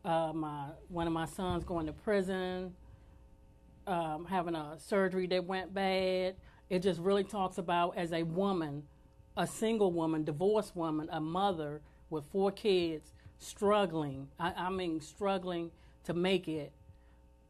uh, my one of my sons going to prison um, having a surgery that went bad it just really talks about as a woman a single woman, divorced woman, a mother with four kids, struggling. I, I mean, struggling to make it,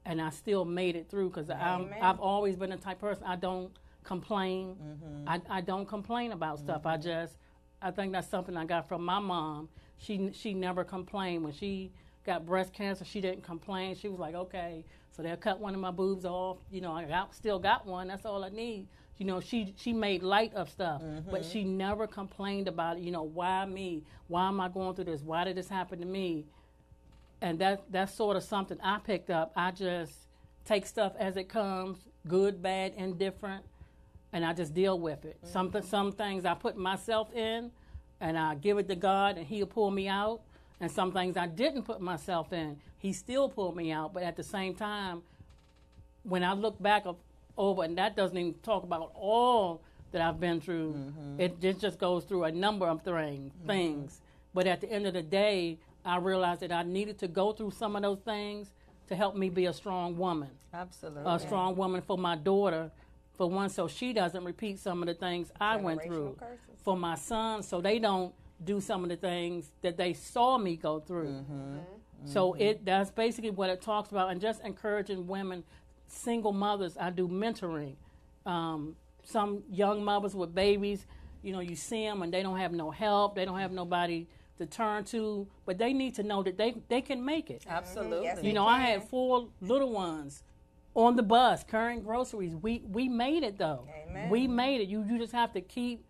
and I still made it through because I've always been the type of person I don't complain. Mm-hmm. I, I don't complain about stuff. I mm-hmm. just I think that's something I got from my mom. She she never complained when she got breast cancer. She didn't complain. She was like, okay, so they'll cut one of my boobs off. You know, I got, still got one. That's all I need. You know, she she made light of stuff, but mm-hmm. she never complained about it. You know, why me? Why am I going through this? Why did this happen to me? And that that's sort of something I picked up. I just take stuff as it comes, good, bad, indifferent, and I just deal with it. Mm-hmm. Some th- some things I put myself in, and I give it to God, and He'll pull me out. And some things I didn't put myself in, He still pulled me out. But at the same time, when I look back of, over, and that doesn't even talk about all that I've been through, mm-hmm. it, it just goes through a number of thing, mm-hmm. things. But at the end of the day, I realized that I needed to go through some of those things to help me be a strong woman absolutely a strong woman for my daughter, for one, so she doesn't repeat some of the things I went through. curses. For my son, so they don't do some of the things that they saw me go through. Mm-hmm. So it that's basically what it talks about, and just encouraging women, single mothers. I do mentoring. Um, some young mothers with babies, you know, you see them and they don't have no help, they don't have nobody to turn to, but they need to know that they they can make it. absolutely Yes, You know, I had four little ones on the bus carrying groceries. We we made it though. Amen. We made it. You you just have to keep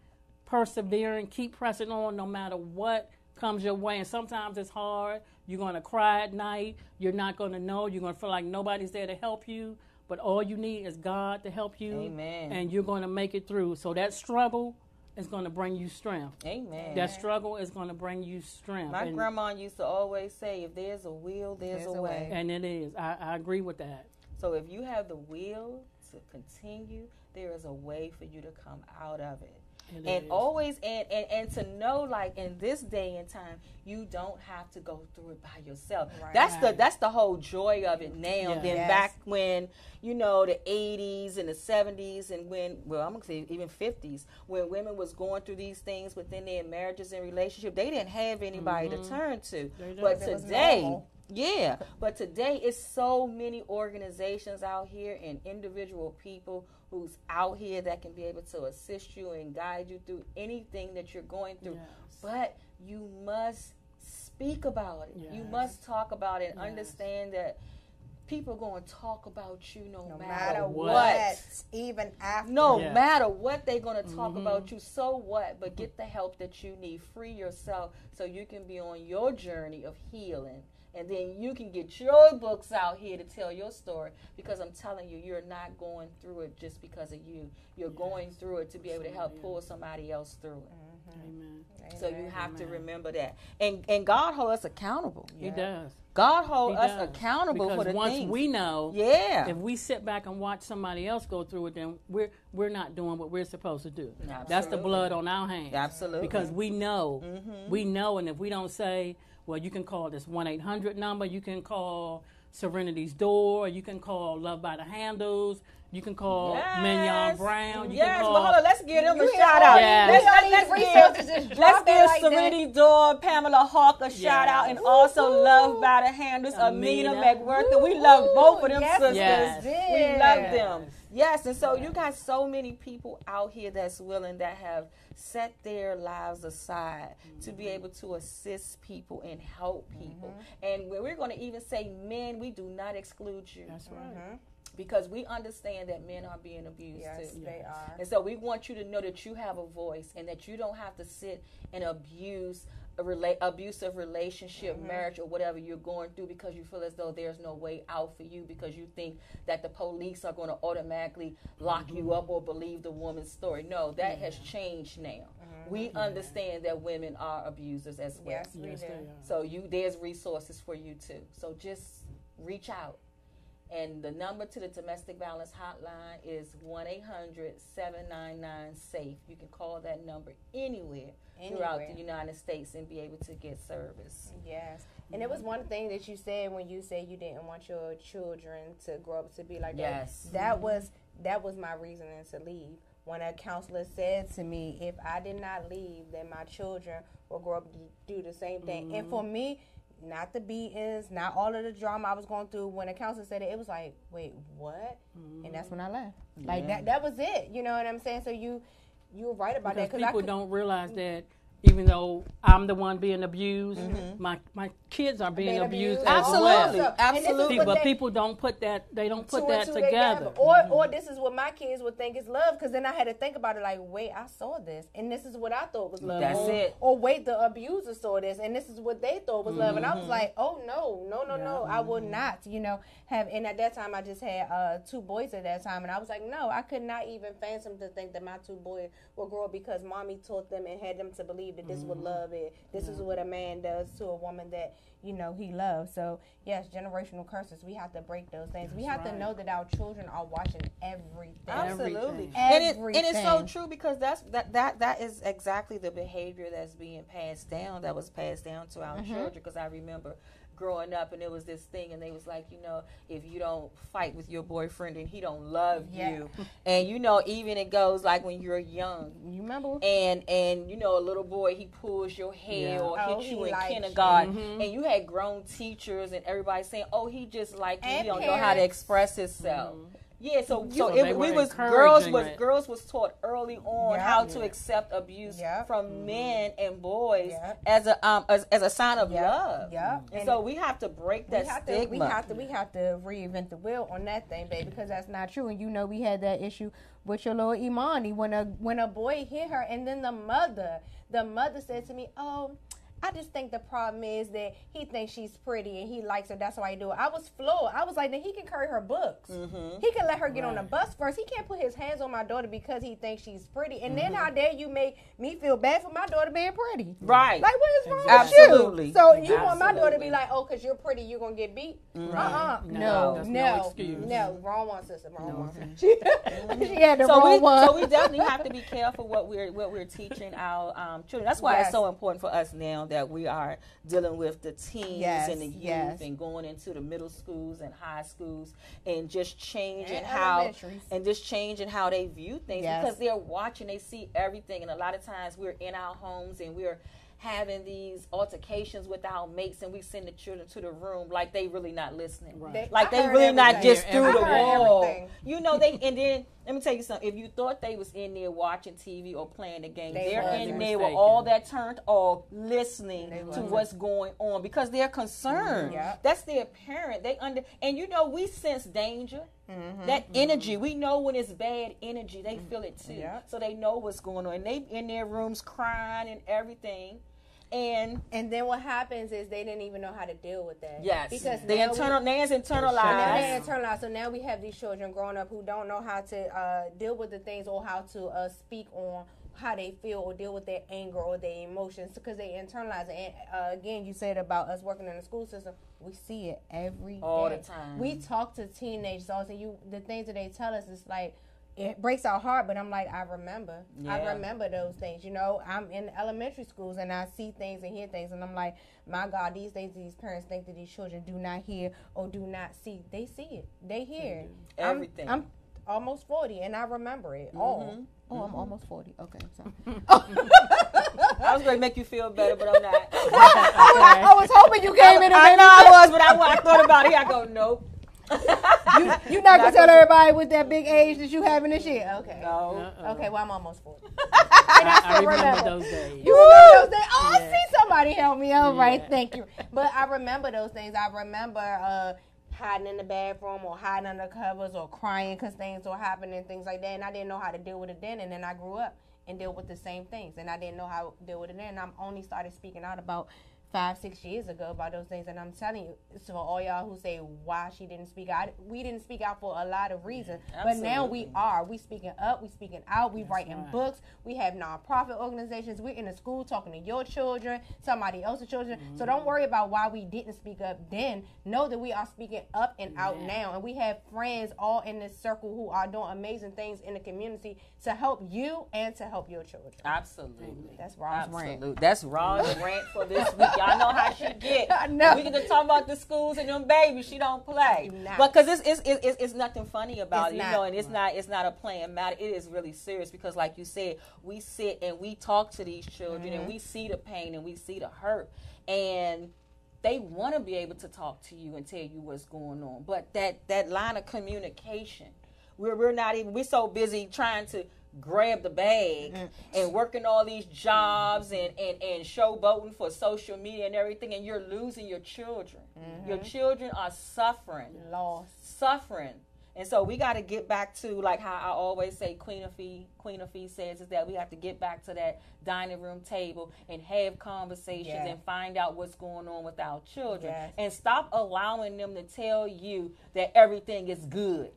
persevering, keep pressing on no matter what comes your way. And sometimes it's hard. You're gonna cry at night. You're not gonna know. You're gonna feel like nobody's there to help you. But all you need is God to help you. Amen. And you're gonna make it through. So that struggle is gonna bring you strength. amen That struggle is gonna bring you strength. my And- grandma used to always say if there's a will there's, There's a a way. way. and it is. I, I agree with that. So if you have the will to continue, there is a way for you to come out of it. It and is. always and, and and to know like in this day and time you don't have to go through it by yourself. That's the that's the whole joy of it now. Yeah. than Yes. back when you know the 80s and the 70s and when well i'm gonna say even 50s when women was going through these things within their marriages and relationships they didn't have anybody to turn to. But today yeah, but today it's so many organizations out here and individual people who's out here that can be able to assist you and guide you through anything that you're going through. Yes. But you must speak about it. You must talk about it and Yes. understand that people are going to talk about you no, No matter, matter what. what, even after. No Yeah. matter what they're going to talk Mm-hmm. about you, so what? But get the help that you need. Free yourself so you can be on your journey of healing. And then you can get your books out here to tell your story because I'm telling you, you're not going through it just because of you. You're going through it to be able to help pull somebody else through it. Amen. So you have to remember that. And and God hold us accountable. He does. God hold us accountable because for the once things. we know, yeah. if we sit back and watch somebody else go through it, then we're we're not doing what we're supposed to do. That's the blood on our hands. Absolutely. Mm-hmm. Because we know, we know, and if we don't say, well, you can call this one eight hundred number, you can call Serenity's Door, you can call Love by the Handles, You can call Yes. Mignon Brown. You yes, can call, but hold on, let's give them a You shout out. Yes. Let's, you hear all let's, let's give, let's give like. Serenity Door, Pamela Hawk, Hawker shout out, and also Woo-hoo. Love by the Handles, Amina Amina. McWorth. We love both of them Yes, sisters. Yes. We love them. Yes. Yes, and so you got so many people out here that's willing that have set their lives aside to be able to assist people and help people. And we're going to even say men, we do not exclude you That's right. Because we understand that men are being abused Yes, too. they are. And so we want you to know that you have a voice and that you don't have to sit and abuse a rela- abusive relationship, Mm-hmm. marriage, or whatever you're going through because you feel as though there's no way out for you because you think that the police are going to automatically lock you up or believe the woman's story. No, that has changed now. We understand that women are abusers as well. Mm-hmm. Yes, we Yes, do. they are. So you there's resources for you too. So just reach out. And the number to the domestic violence hotline is 1-800-799-SAFE. You can call that number anywhere, throughout the United States and be able to get service. Yes. And it was one thing that you said when you said you didn't want your children to grow up to be like Yes. that. That was that was my reasoning to leave. When a counselor said to me, if I did not leave, then my children will grow up to do the same thing. And for mm-hmm. me, not the beatings, not all of the drama I was going through. When a counselor said it, it was like, wait, what? And that's when I left. Like that. That was it. You know what I'm saying? So you, you were right about Because that. Because people could- don't realize that even though I'm the one being abused, my my kids are being, Being abused, abused. as Absolutely. well. And Absolutely. But people don't put that they don't put that two together. Or or this is what my kids would think is love because then I had to think about it like wait I saw this and this is what I thought was love. That's or, it. Or wait the abuser saw this and this is what they thought was love and I Mm-hmm. was like oh no no no no I would not you know have and at that time I just had uh, two boys at that time and I was like no I could not even fathom to think that my two boys would grow up because mommy taught them and had them to believe that this is what Mm-hmm. love is. This is what a man does to a woman that you know he loves. So yes, generational curses. We have to break those things. we have to know that our children are watching everything. Absolutely. Everything. And, it, and it's so true because that's that, that that is exactly the behavior that's being passed down that was passed down to our children because I remember growing up and it was this thing and they was like you know if you don't fight with your boyfriend and he don't love Yeah. you and you know even it goes like when you're young You remember? and and you know a little boy he pulls your hair Yeah. or Oh, hits you in likes you. kindergarten mm-hmm. and you had grown teachers and everybody saying oh he just like you he don't know how to express himself mm-hmm. Yeah so so So it, we was girls was it. girls was taught early on Yeah. how to accept abuse Yeah. from men and boys Yeah. as a um as, as a sign of Yeah. love Yeah. and, And so we have to break that we have to stigma we have to we have to reinvent the wheel on that thing, baby, because that's not true. And you know we had that issue with your little Imani when a when a boy hit her, and then the mother the mother said to me, "Oh." I just think the problem is that he thinks she's pretty and he likes her. That's why he do it. I was floored. I was like, then he can carry her books. Mm-hmm. He can let her get on the bus first. He can't put his hands on my daughter because he thinks she's pretty. And then how dare you make me feel bad for my daughter being pretty? Mm-hmm. right Like, what is wrong Absolutely. with you? Absolutely. So you want my daughter to be like, oh, because you're pretty, you're going to get beat? Mm-hmm. Uh-uh. No, No, no, no no. Wrong one, sister. Wrong one. She, she had the so wrong we, one. so we definitely have to be careful what we're what we're teaching our um, children. That's why Yes. it's so important for us now that we are dealing with the teens Yes, and the youth yes. and going into the middle schools and high schools and just changing And how and just changing how they view things Yes. because they're watching, they see everything, and a lot of times we're in our homes and we're having these altercations with our mates and we send the children to the room like they really not listening They- like I they really not just through the wall everything. you know they and then let me tell you something. If you thought they was in there watching TV or playing the game, They they are wasn't. in there with all that turned off, listening to wasn't. what's going on because they're concerned. Mm-hmm. Yep. That's their parent. They under and you know we sense danger. Mm-hmm. That energy, we know when it's bad energy. They feel it too, Yep. so they know what's going on. And they in their rooms crying and everything. And and then what happens is they didn't even know how to deal with that. yes, Because they now we- internal, Nan's So now they internalized. internalize. So now we have these children growing up who don't know how to uh, deal with the things or how to uh, speak on how they feel or deal with their anger or their emotions because they internalize it. And uh, again, you said about us working in the school system, we see it every All day. the time. We talk to teenagers all the. You the things that they tell us is like. It breaks our heart, but I'm like, I remember. I remember those things. You know, I'm in elementary schools and I see things and hear things, and I'm like, my God, these things these parents think that these children do not hear or do not see. They see it. They hear it. I'm- Everything. I'm, almost 40, and I remember it all. Oh, I'm almost 40. Okay, so. I was going to make you feel better, but I'm not. I was hoping you came in and I know I was, but I, I thought about it. I go, nope. you, you not gonna tell everybody with that big age that you having this year? Okay. No. Okay, well I'm almost 40. and I, I still remember remember those days. You remember those days? Oh, see somebody help me. out, right? thank you. But I remember those things. I remember uh, hiding in the bathroom or hiding under covers or crying because things were happening, things like that. And I didn't know how to deal with it then. And then I grew up and dealt with the same things. And I didn't know how to deal with it then. And I'm only started speaking out about five, six years ago about those things. And I'm telling you, so all y'all who say why she didn't speak out, we didn't speak out for a lot of reasons. Mm, but now we are. We speaking up. We speaking out. We writing books. We have nonprofit organizations. We're in the school talking to your children, somebody else's children. So don't mm. worry about why we didn't speak up then. Know that we are speaking up and out now. And we have friends all in this circle who are doing amazing things in the community to help you and to help your children. Absolutely. That's rant. Absolutely. That's Roz's rant for this week. Y'all know how she get. I know. We can talk about the schools and them babies. She don't play. not. But because it's, it's, it's, it's, it's nothing funny about It's it, you know, and it's not it's not a playing matter. It is really serious because, like you said, we sit and we talk to these children Mm-hmm. and we see the pain and we see the hurt and they want to be able to talk to you and tell you what's going on. But that that line of communication, we're we're not even we're so busy trying to grab the bag and working all these jobs and, and, and showboating for social media and everything and you're losing your children. Your mm-hmm. children are suffering Lost. suffering. And so we got to get back to like how I always say Queen of Fee Queen of Fee says is that we have to get back to that dining room table and have conversations and find out what's going on with our children Yes. and stop allowing them to tell you that everything is good.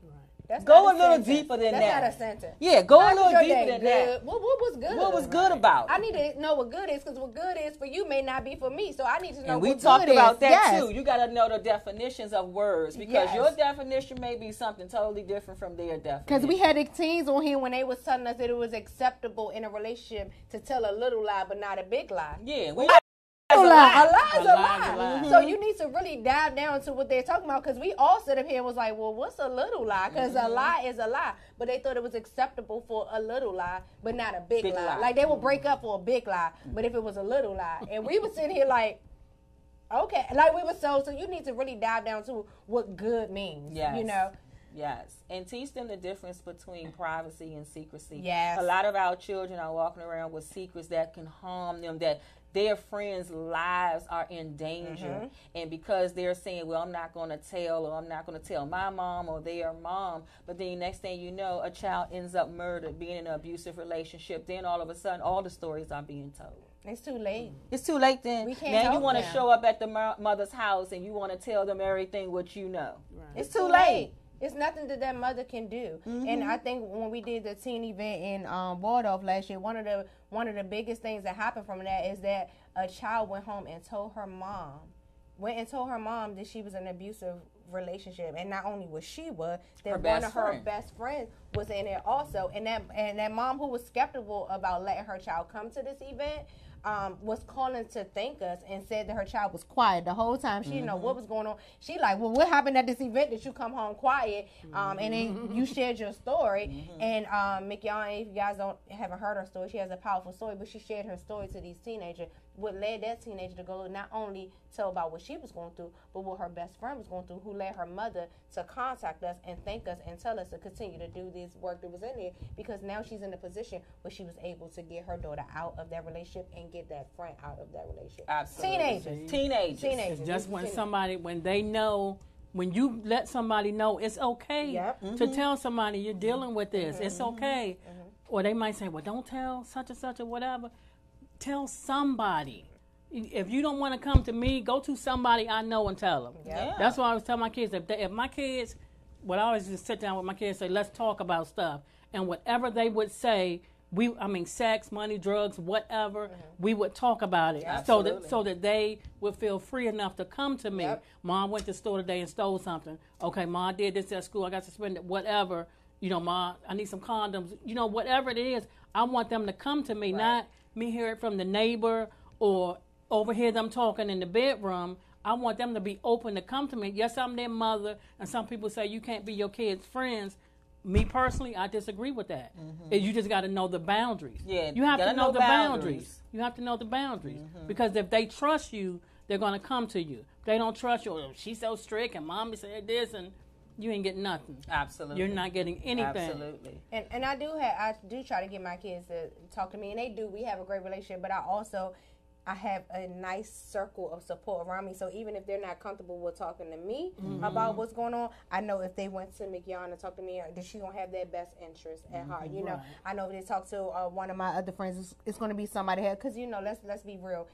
That's Go not a little deeper than That's that. not a sentence. Yeah, go How a little deeper than good? that. What, what was good? What was good about it? I need to know what good is because what good is for you may not be for me. So I need to know And we talked about is. that Yes. too. You got to know the definitions of words because Yes. your definition may be something totally different from their definition. Because we had teens on here when they was telling us that it was acceptable in a relationship to tell a little lie but not a big lie. yeah, we A lie. A lie is a A lie lie. is a lie. So you need to really dive down to what they're talking about because we all sit up here and was like, well, what's a little lie? Because Mm-hmm. a lie is a lie. But they thought it was acceptable for a little lie, but not a big, Big lie. lie. Like they will break up for a big lie, but if it was a little lie. And we were sitting here like, okay. Like we were so, so you need to really dive down to what good means. Yes. You know? Yes, and teach them the difference between privacy and secrecy. Yes. a lot of our children are walking around with secrets that can harm them. That their friends' lives are in danger, Mm-hmm. and because they're saying, "Well, I'm not going to tell," or "I'm not going to tell my mom," or their mom, but then next thing you know, a child ends up murdered, being in an abusive relationship. Then all of a sudden, all the stories are being told. It's too late. It's too late then. We can't now you want to show up at the mo- mother's house and you want to tell them everything what you know. It's too late. It's nothing that that mother can do. Mm-hmm. And I think when we did the teen event in um, Waldorf last year, one of the one of the biggest things that happened from that is that a child went home and told her mom, went and told her mom that she was in an abusive relationship, and not only was she was, that Her one of her friend. best friends was in there also, and that and that mom who was skeptical about letting her child come to this event. Um, was calling to thank us and said that her child was quiet the whole time. She didn't know what was going on. She like, well, what happened at this event that you come home quiet? Um, and then you shared your story. And um, Mignon, if you guys don't haven't heard her story, she has a powerful story. But she shared her story to these teenagers. What led that teenager to go not only tell about what she was going through, but what her best friend was going through, who led her mother to contact us and thank us and tell us to continue to do this work that was in there because now she's in a position where she was able to get her daughter out of that relationship and get that friend out of that relationship. Absolutely. Teenagers. Teenagers. Teenagers. It's just when Teenagers. somebody, when they know, when you let somebody know it's okay Yep. Mm-hmm. to tell somebody you're dealing with this, it's okay. Or they might say, well, don't tell such and such or whatever. Tell somebody. If you don't want to come to me, go to somebody I know and tell them. Yeah. That's why I always tell my kids if, they, if my kids, what I always just sit down with my kids and say, let's talk about stuff. And whatever they would say, we, I mean, sex, money, drugs, whatever, mm-hmm. we would talk about it so that so that they would feel free enough to come to me. Yep. Mom went to the store today and stole something. Okay, mom did this at school. I got suspended. Whatever. You know, mom, I need some condoms. You know, whatever it is, I want them to come to me, not me hear it from the neighbor or overhear them talking in the bedroom. I want them to be open to come to me. Yes, I'm their mother, and some people say you can't be your kids' friends. me personally, I disagree with that. And You just got to know the boundaries. Mm-hmm. Yeah, you have gotta know, know the boundaries. boundaries. You have to know the boundaries Mm-hmm. because if they trust you, they're going to come to you. They don't trust you, oh, she's so strict, and mommy said this, and you ain't getting nothing. Absolutely. You're not getting anything. Absolutely. And and I do have I do try to get my kids to talk to me, and they do. We have a great relationship, but I also I have a nice circle of support around me. So even if they're not comfortable with talking to me mm-hmm. about what's going on, I know if they went to Mignon and talk to me, uh, that she's gonna have their best interest at heart. Mm-hmm. You know, I know if they talk to uh, one of my other friends, it's, it's gonna be somebody here. Cause you know, let's let's be real.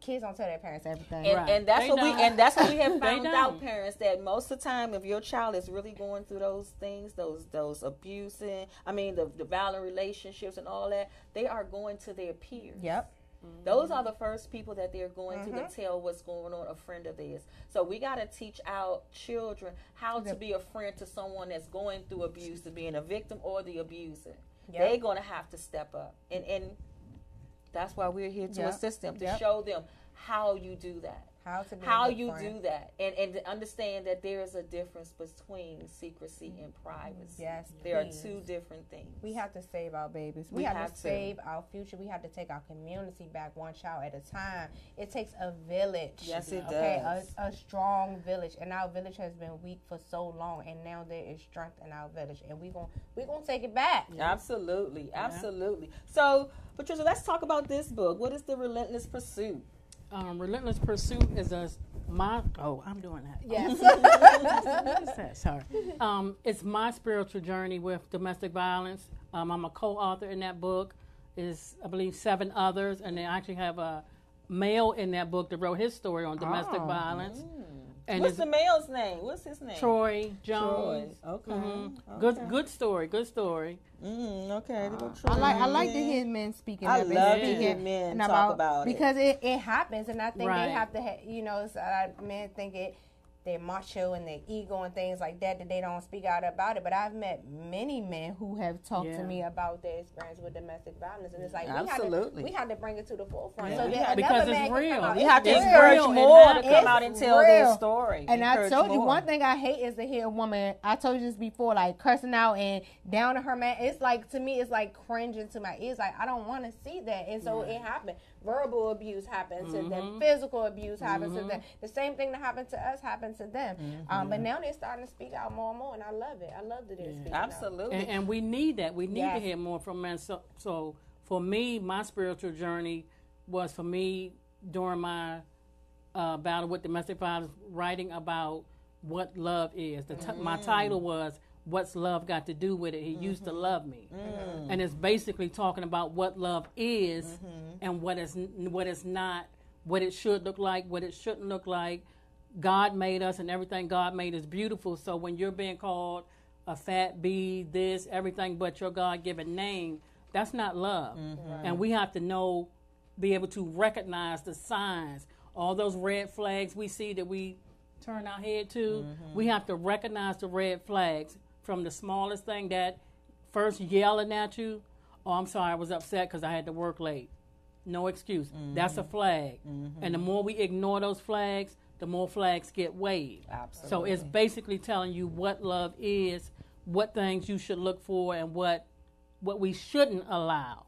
Kids don't tell their parents everything. And, Right. and that's They what we don't. and that's what we have found out, parents, that most of the time, if your child is really going through those things, those those abusing, I mean, the the violent relationships and all that, they are going to their peers. Yep. Those are the first people that they're going to Mm-hmm. to tell what's going on. A friend of theirs. So we got to teach our children how to be a friend to someone that's going through abuse, to being a victim or the abuser. Yep. They're going to have to step up, and and that's why we're here to Yep. assist them to Yep. show them how you do that How to how you friend. do that and and to understand that there is a difference between secrecy and privacy Yes, there please. are two different things We have to save our babies. We, We have, have to to. save our future. We have to take our community back one child at a time. It takes a village. Yes, it okay? does. A, a strong village, and our village has been weak for so long, and now there is strength in our village, and we gon' we're gonna take it back. absolutely absolutely so patricia let's talk about this book what is the relentless pursuit Um, Relentless Pursuit is a my oh I'm doing that. Yes. What is that? Sorry. Um, it's my spiritual journey with domestic violence. Um, I'm a co-author in that book. Is I believe seven others, and they actually have a male in that book that wrote his story on domestic violence. And what's the male's name what's his name Troy Jones. okay Mhm. Good, good story. Good story. mm, okay I like I like to hear men speaking. I love to speaking hear men talk about it. because it. it happens, and I think Right. they have to. Ha- you know, so, uh, men think it. They're macho and their ego and things like that that they don't speak out about it. But I've met many men who have talked Yeah. to me about their experience with domestic violence, and it's like Absolutely. we had to we had to bring it to the forefront. Yeah. So that because it's real. you have to encourage more to come out and tell their story And I Encourage told you more. one thing I hate is to hear a woman. I told you this before, like cursing out and down to her man. It's like to me, it's like cringing to my ears. Like I don't want to see that, and so it happened. Verbal abuse happened to Mm-hmm. them. Physical abuse happened to them. The same thing that happened to us happened to them. Mm-hmm. Um, but now they're starting to speak out more and more, and I love it. I love that they're speaking out. absolutely and, and we need that. We need to hear more from men. So, so for me, my spiritual journey was for me during my uh, battle with domestic violence, writing about what love is. The t- My title was "What's Love Got to Do with It." He mm-hmm. used to love me, mm-hmm. and it's basically talking about what love is mm-hmm. and what is what is not, what it should look like, what it shouldn't look like. God made us, and everything God made is beautiful. So when you're being called a fat bee, this, everything but your God given name, that's not love. And we have to know, be able to recognize the signs, all those red flags we see that we turn our head to. We have to recognize the red flags from the smallest thing that first yelling at you, oh, I'm sorry, I was upset because I had to work late. No excuse. Mm-hmm. That's a flag. Mm-hmm. And the more we ignore those flags, the more flags get waved. Absolutely. So it's basically telling you what love is, what things you should look for, and what what we shouldn't allow.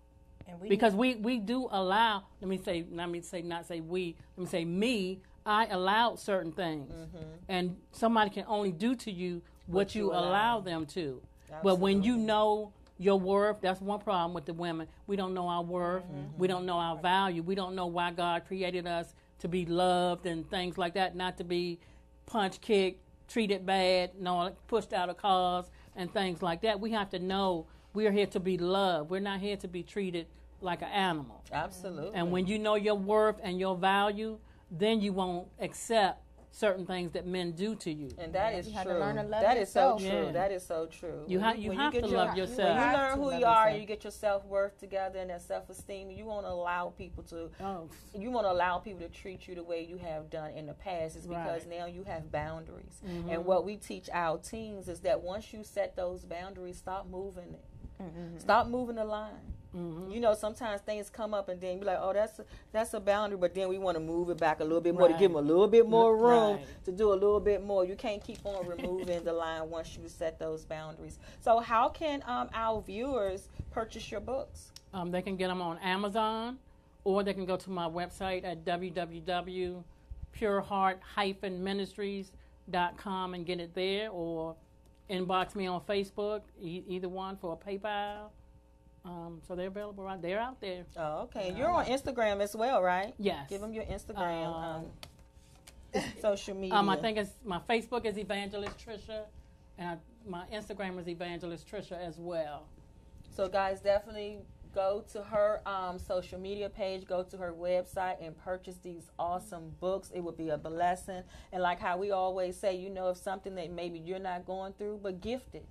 And we Because we, we do allow, let me say, let me say, not say we, let me say me, I allowed certain things. Mm-hmm. And somebody can only do to you what, you, allow. them to. But when you know your worth, that's one problem with the women. We don't know our worth. Mm-hmm. We don't know our value. We don't know why God created us to be loved and things like that, not to be punched, kicked, treated bad, no, pushed out of cars and things like that. We have to know we are here to be loved. We're not here to be treated like an animal. absolutely And when you know your worth and your value, then you won't accept certain things that men do to you. And that is You to true. learn to love That is so true. Yeah. That is so true. You When ha- you when have get to your- love When yourself. you learn who you are, yourself. you get your self worth together and that self esteem. You won't allow people to. Oh, You won't allow people to treat you the way you have done in the past. It's because Right. now you have boundaries. And mm-hmm. what we teach our teens is that once you set those boundaries, stop moving it. Mm-hmm. Stop moving the line. You know, sometimes things come up and then you're like, oh, that's a, that's a boundary, but then we want to move it back a little bit more to give them a little bit more room Right. to do a little bit more. You can't keep on removing the line once you set those boundaries. So, how can um, our viewers purchase your books? Um, they can get them on Amazon, or they can go to my website at www.pureheart-ministries.com and get it there, or inbox me on Facebook, e- either one for a PayPal. Um, so they're available right They're out there. Oh, okay. And You're on Instagram as well, right? Yes. Give them your Instagram, um, Um, social media. Um, I think it's my Facebook is Evangelist Trisha, and I, my Instagram is Evangelist Trisha as well. So, guys, definitely go to her um, social media page, go to her website, and purchase these awesome books. It would be a blessing. And like how we always say, you know, if something that maybe you're not going through, but gift it.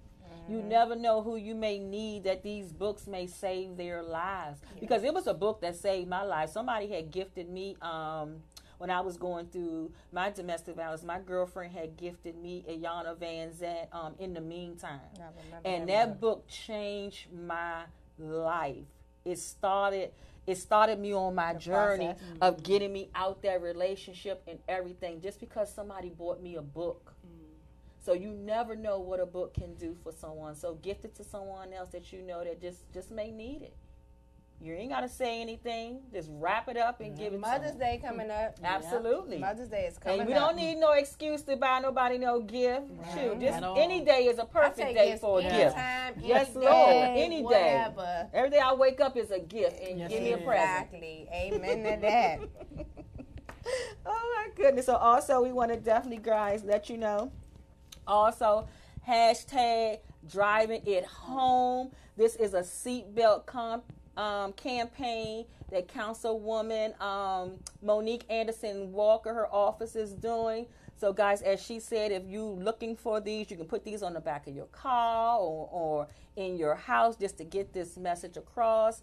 You never know who you may need that these books may save their lives. Because it was a book that saved my life. Somebody had gifted me um, when I was going through my domestic violence. My girlfriend had gifted me Iyanla Vanzant um, in the meantime. And that book changed my life. It started it started me on my journey process. of getting me out that relationship and everything just because somebody bought me a book. So you never know what a book can do for someone. So gift it to someone else that you know that just just may need it. You ain't gotta say anything. Just wrap it up and give it. to Mother's them. Day coming up. Absolutely. Mother's Day is coming And we up. don't need no excuse to buy nobody no gift. Shoot, this At all. any day is a perfect day for a gift. anytime, Yes, any Lord, any day. whatever. Every day I wake up is a gift and Yes, give me a present. Exactly. Amen to that. Oh my goodness. So also we want to definitely guys let you know. Also, hashtag driving it home. This is a seatbelt comp um, campaign that Councilwoman um, Monique Anderson Walker, her office is doing. So, guys, as she said, if you looking for these, you can put these on the back of your car or, or in your house just to get this message across.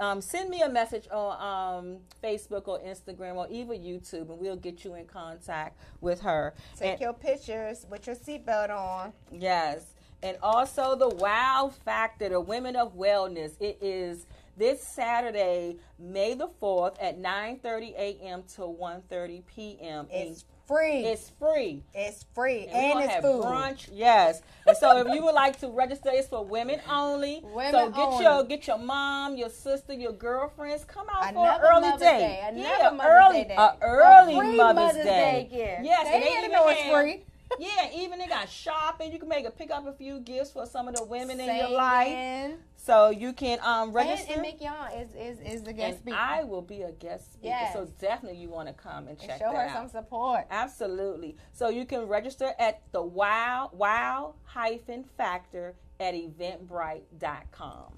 Um, send me a message on um, Facebook or Instagram or even YouTube, and we'll get you in contact with her. Take And- your pictures with your seatbelt on. Yes. And also the wow factor, the women of wellness. It is this Saturday, May the 4th at 9:30 a.m. to 1:30 p.m. It's free. it's free. It's free. And, And, it's have food. brunch. Yes. And so if you would like to register, it's for women only. Women so get only. your get your mom, your sister, your girlfriends. Come out for an early Mother's day. Day. Another yeah, Mother's early, Day uh, day. A early A Mother's, Mother's Day. Day. Yes, They and didn't even know it's free. Yeah, even they got shopping. You can make a pick up a few gifts for some of the women in your life. So you can um And, register. and Mick Young is, is, is the guest and speaker. I will be a guest speaker. Yes. So definitely you want to come and And check show that her out. some support. Absolutely. So you can register at the wow wow hyphen factor at eventbrite.com.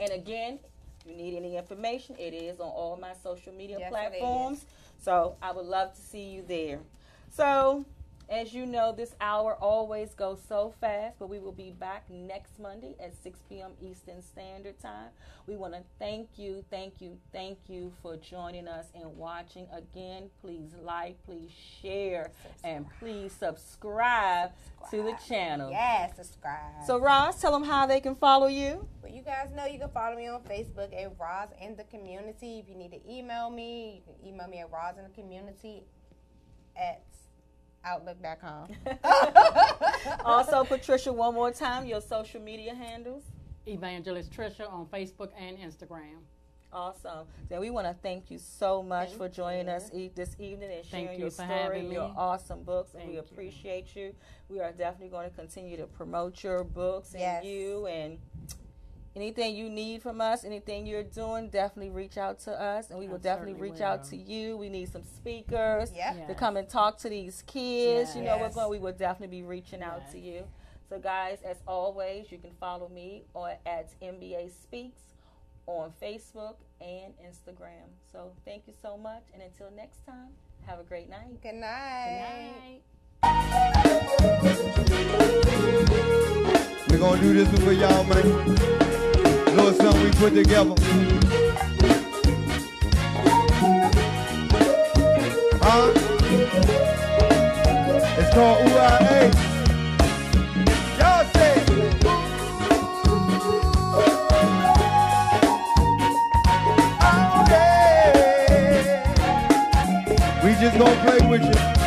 And again, if you need any information, it is on all my social media Yes, platforms. So I would love to see you there. So as you know, this hour always goes so fast, but we will be back next Monday at 6 p.m. Eastern Standard Time. We want to thank you, thank you, thank you for joining us and watching. Again, please like, please share, and please subscribe, to the channel. Yes, subscribe. So, Roz, tell them how they can follow you. Well, you guys know you can follow me on Facebook at Roz in the Community. If you need to email me, you can email me at Roz in the Community at outlook.com. also, Patricia, one more time, your social media handles. Evangelist Trisha on Facebook and Instagram. Awesome. Then we want to thank you so much Thank for joining you. us e- this evening and Thank sharing you your for story, your awesome books, and we Thank you. appreciate you. We are definitely going to continue to promote your books and you and anything you need from us, anything you're doing, definitely reach out to us, and we will I definitely certainly reach out to you. We need some speakers Yep. to come and talk to these kids. You know, we're going. We will definitely be reaching out to you. So, guys, as always, you can follow me or at MBA Speaks on Facebook and Instagram. So, thank you so much, and until next time, have a great night. Good night. Good night. We're gonna do this one for y'all, man we put together. Huh? It's called UIA. Y'all say. Okay. Oh, we just gonna play with you.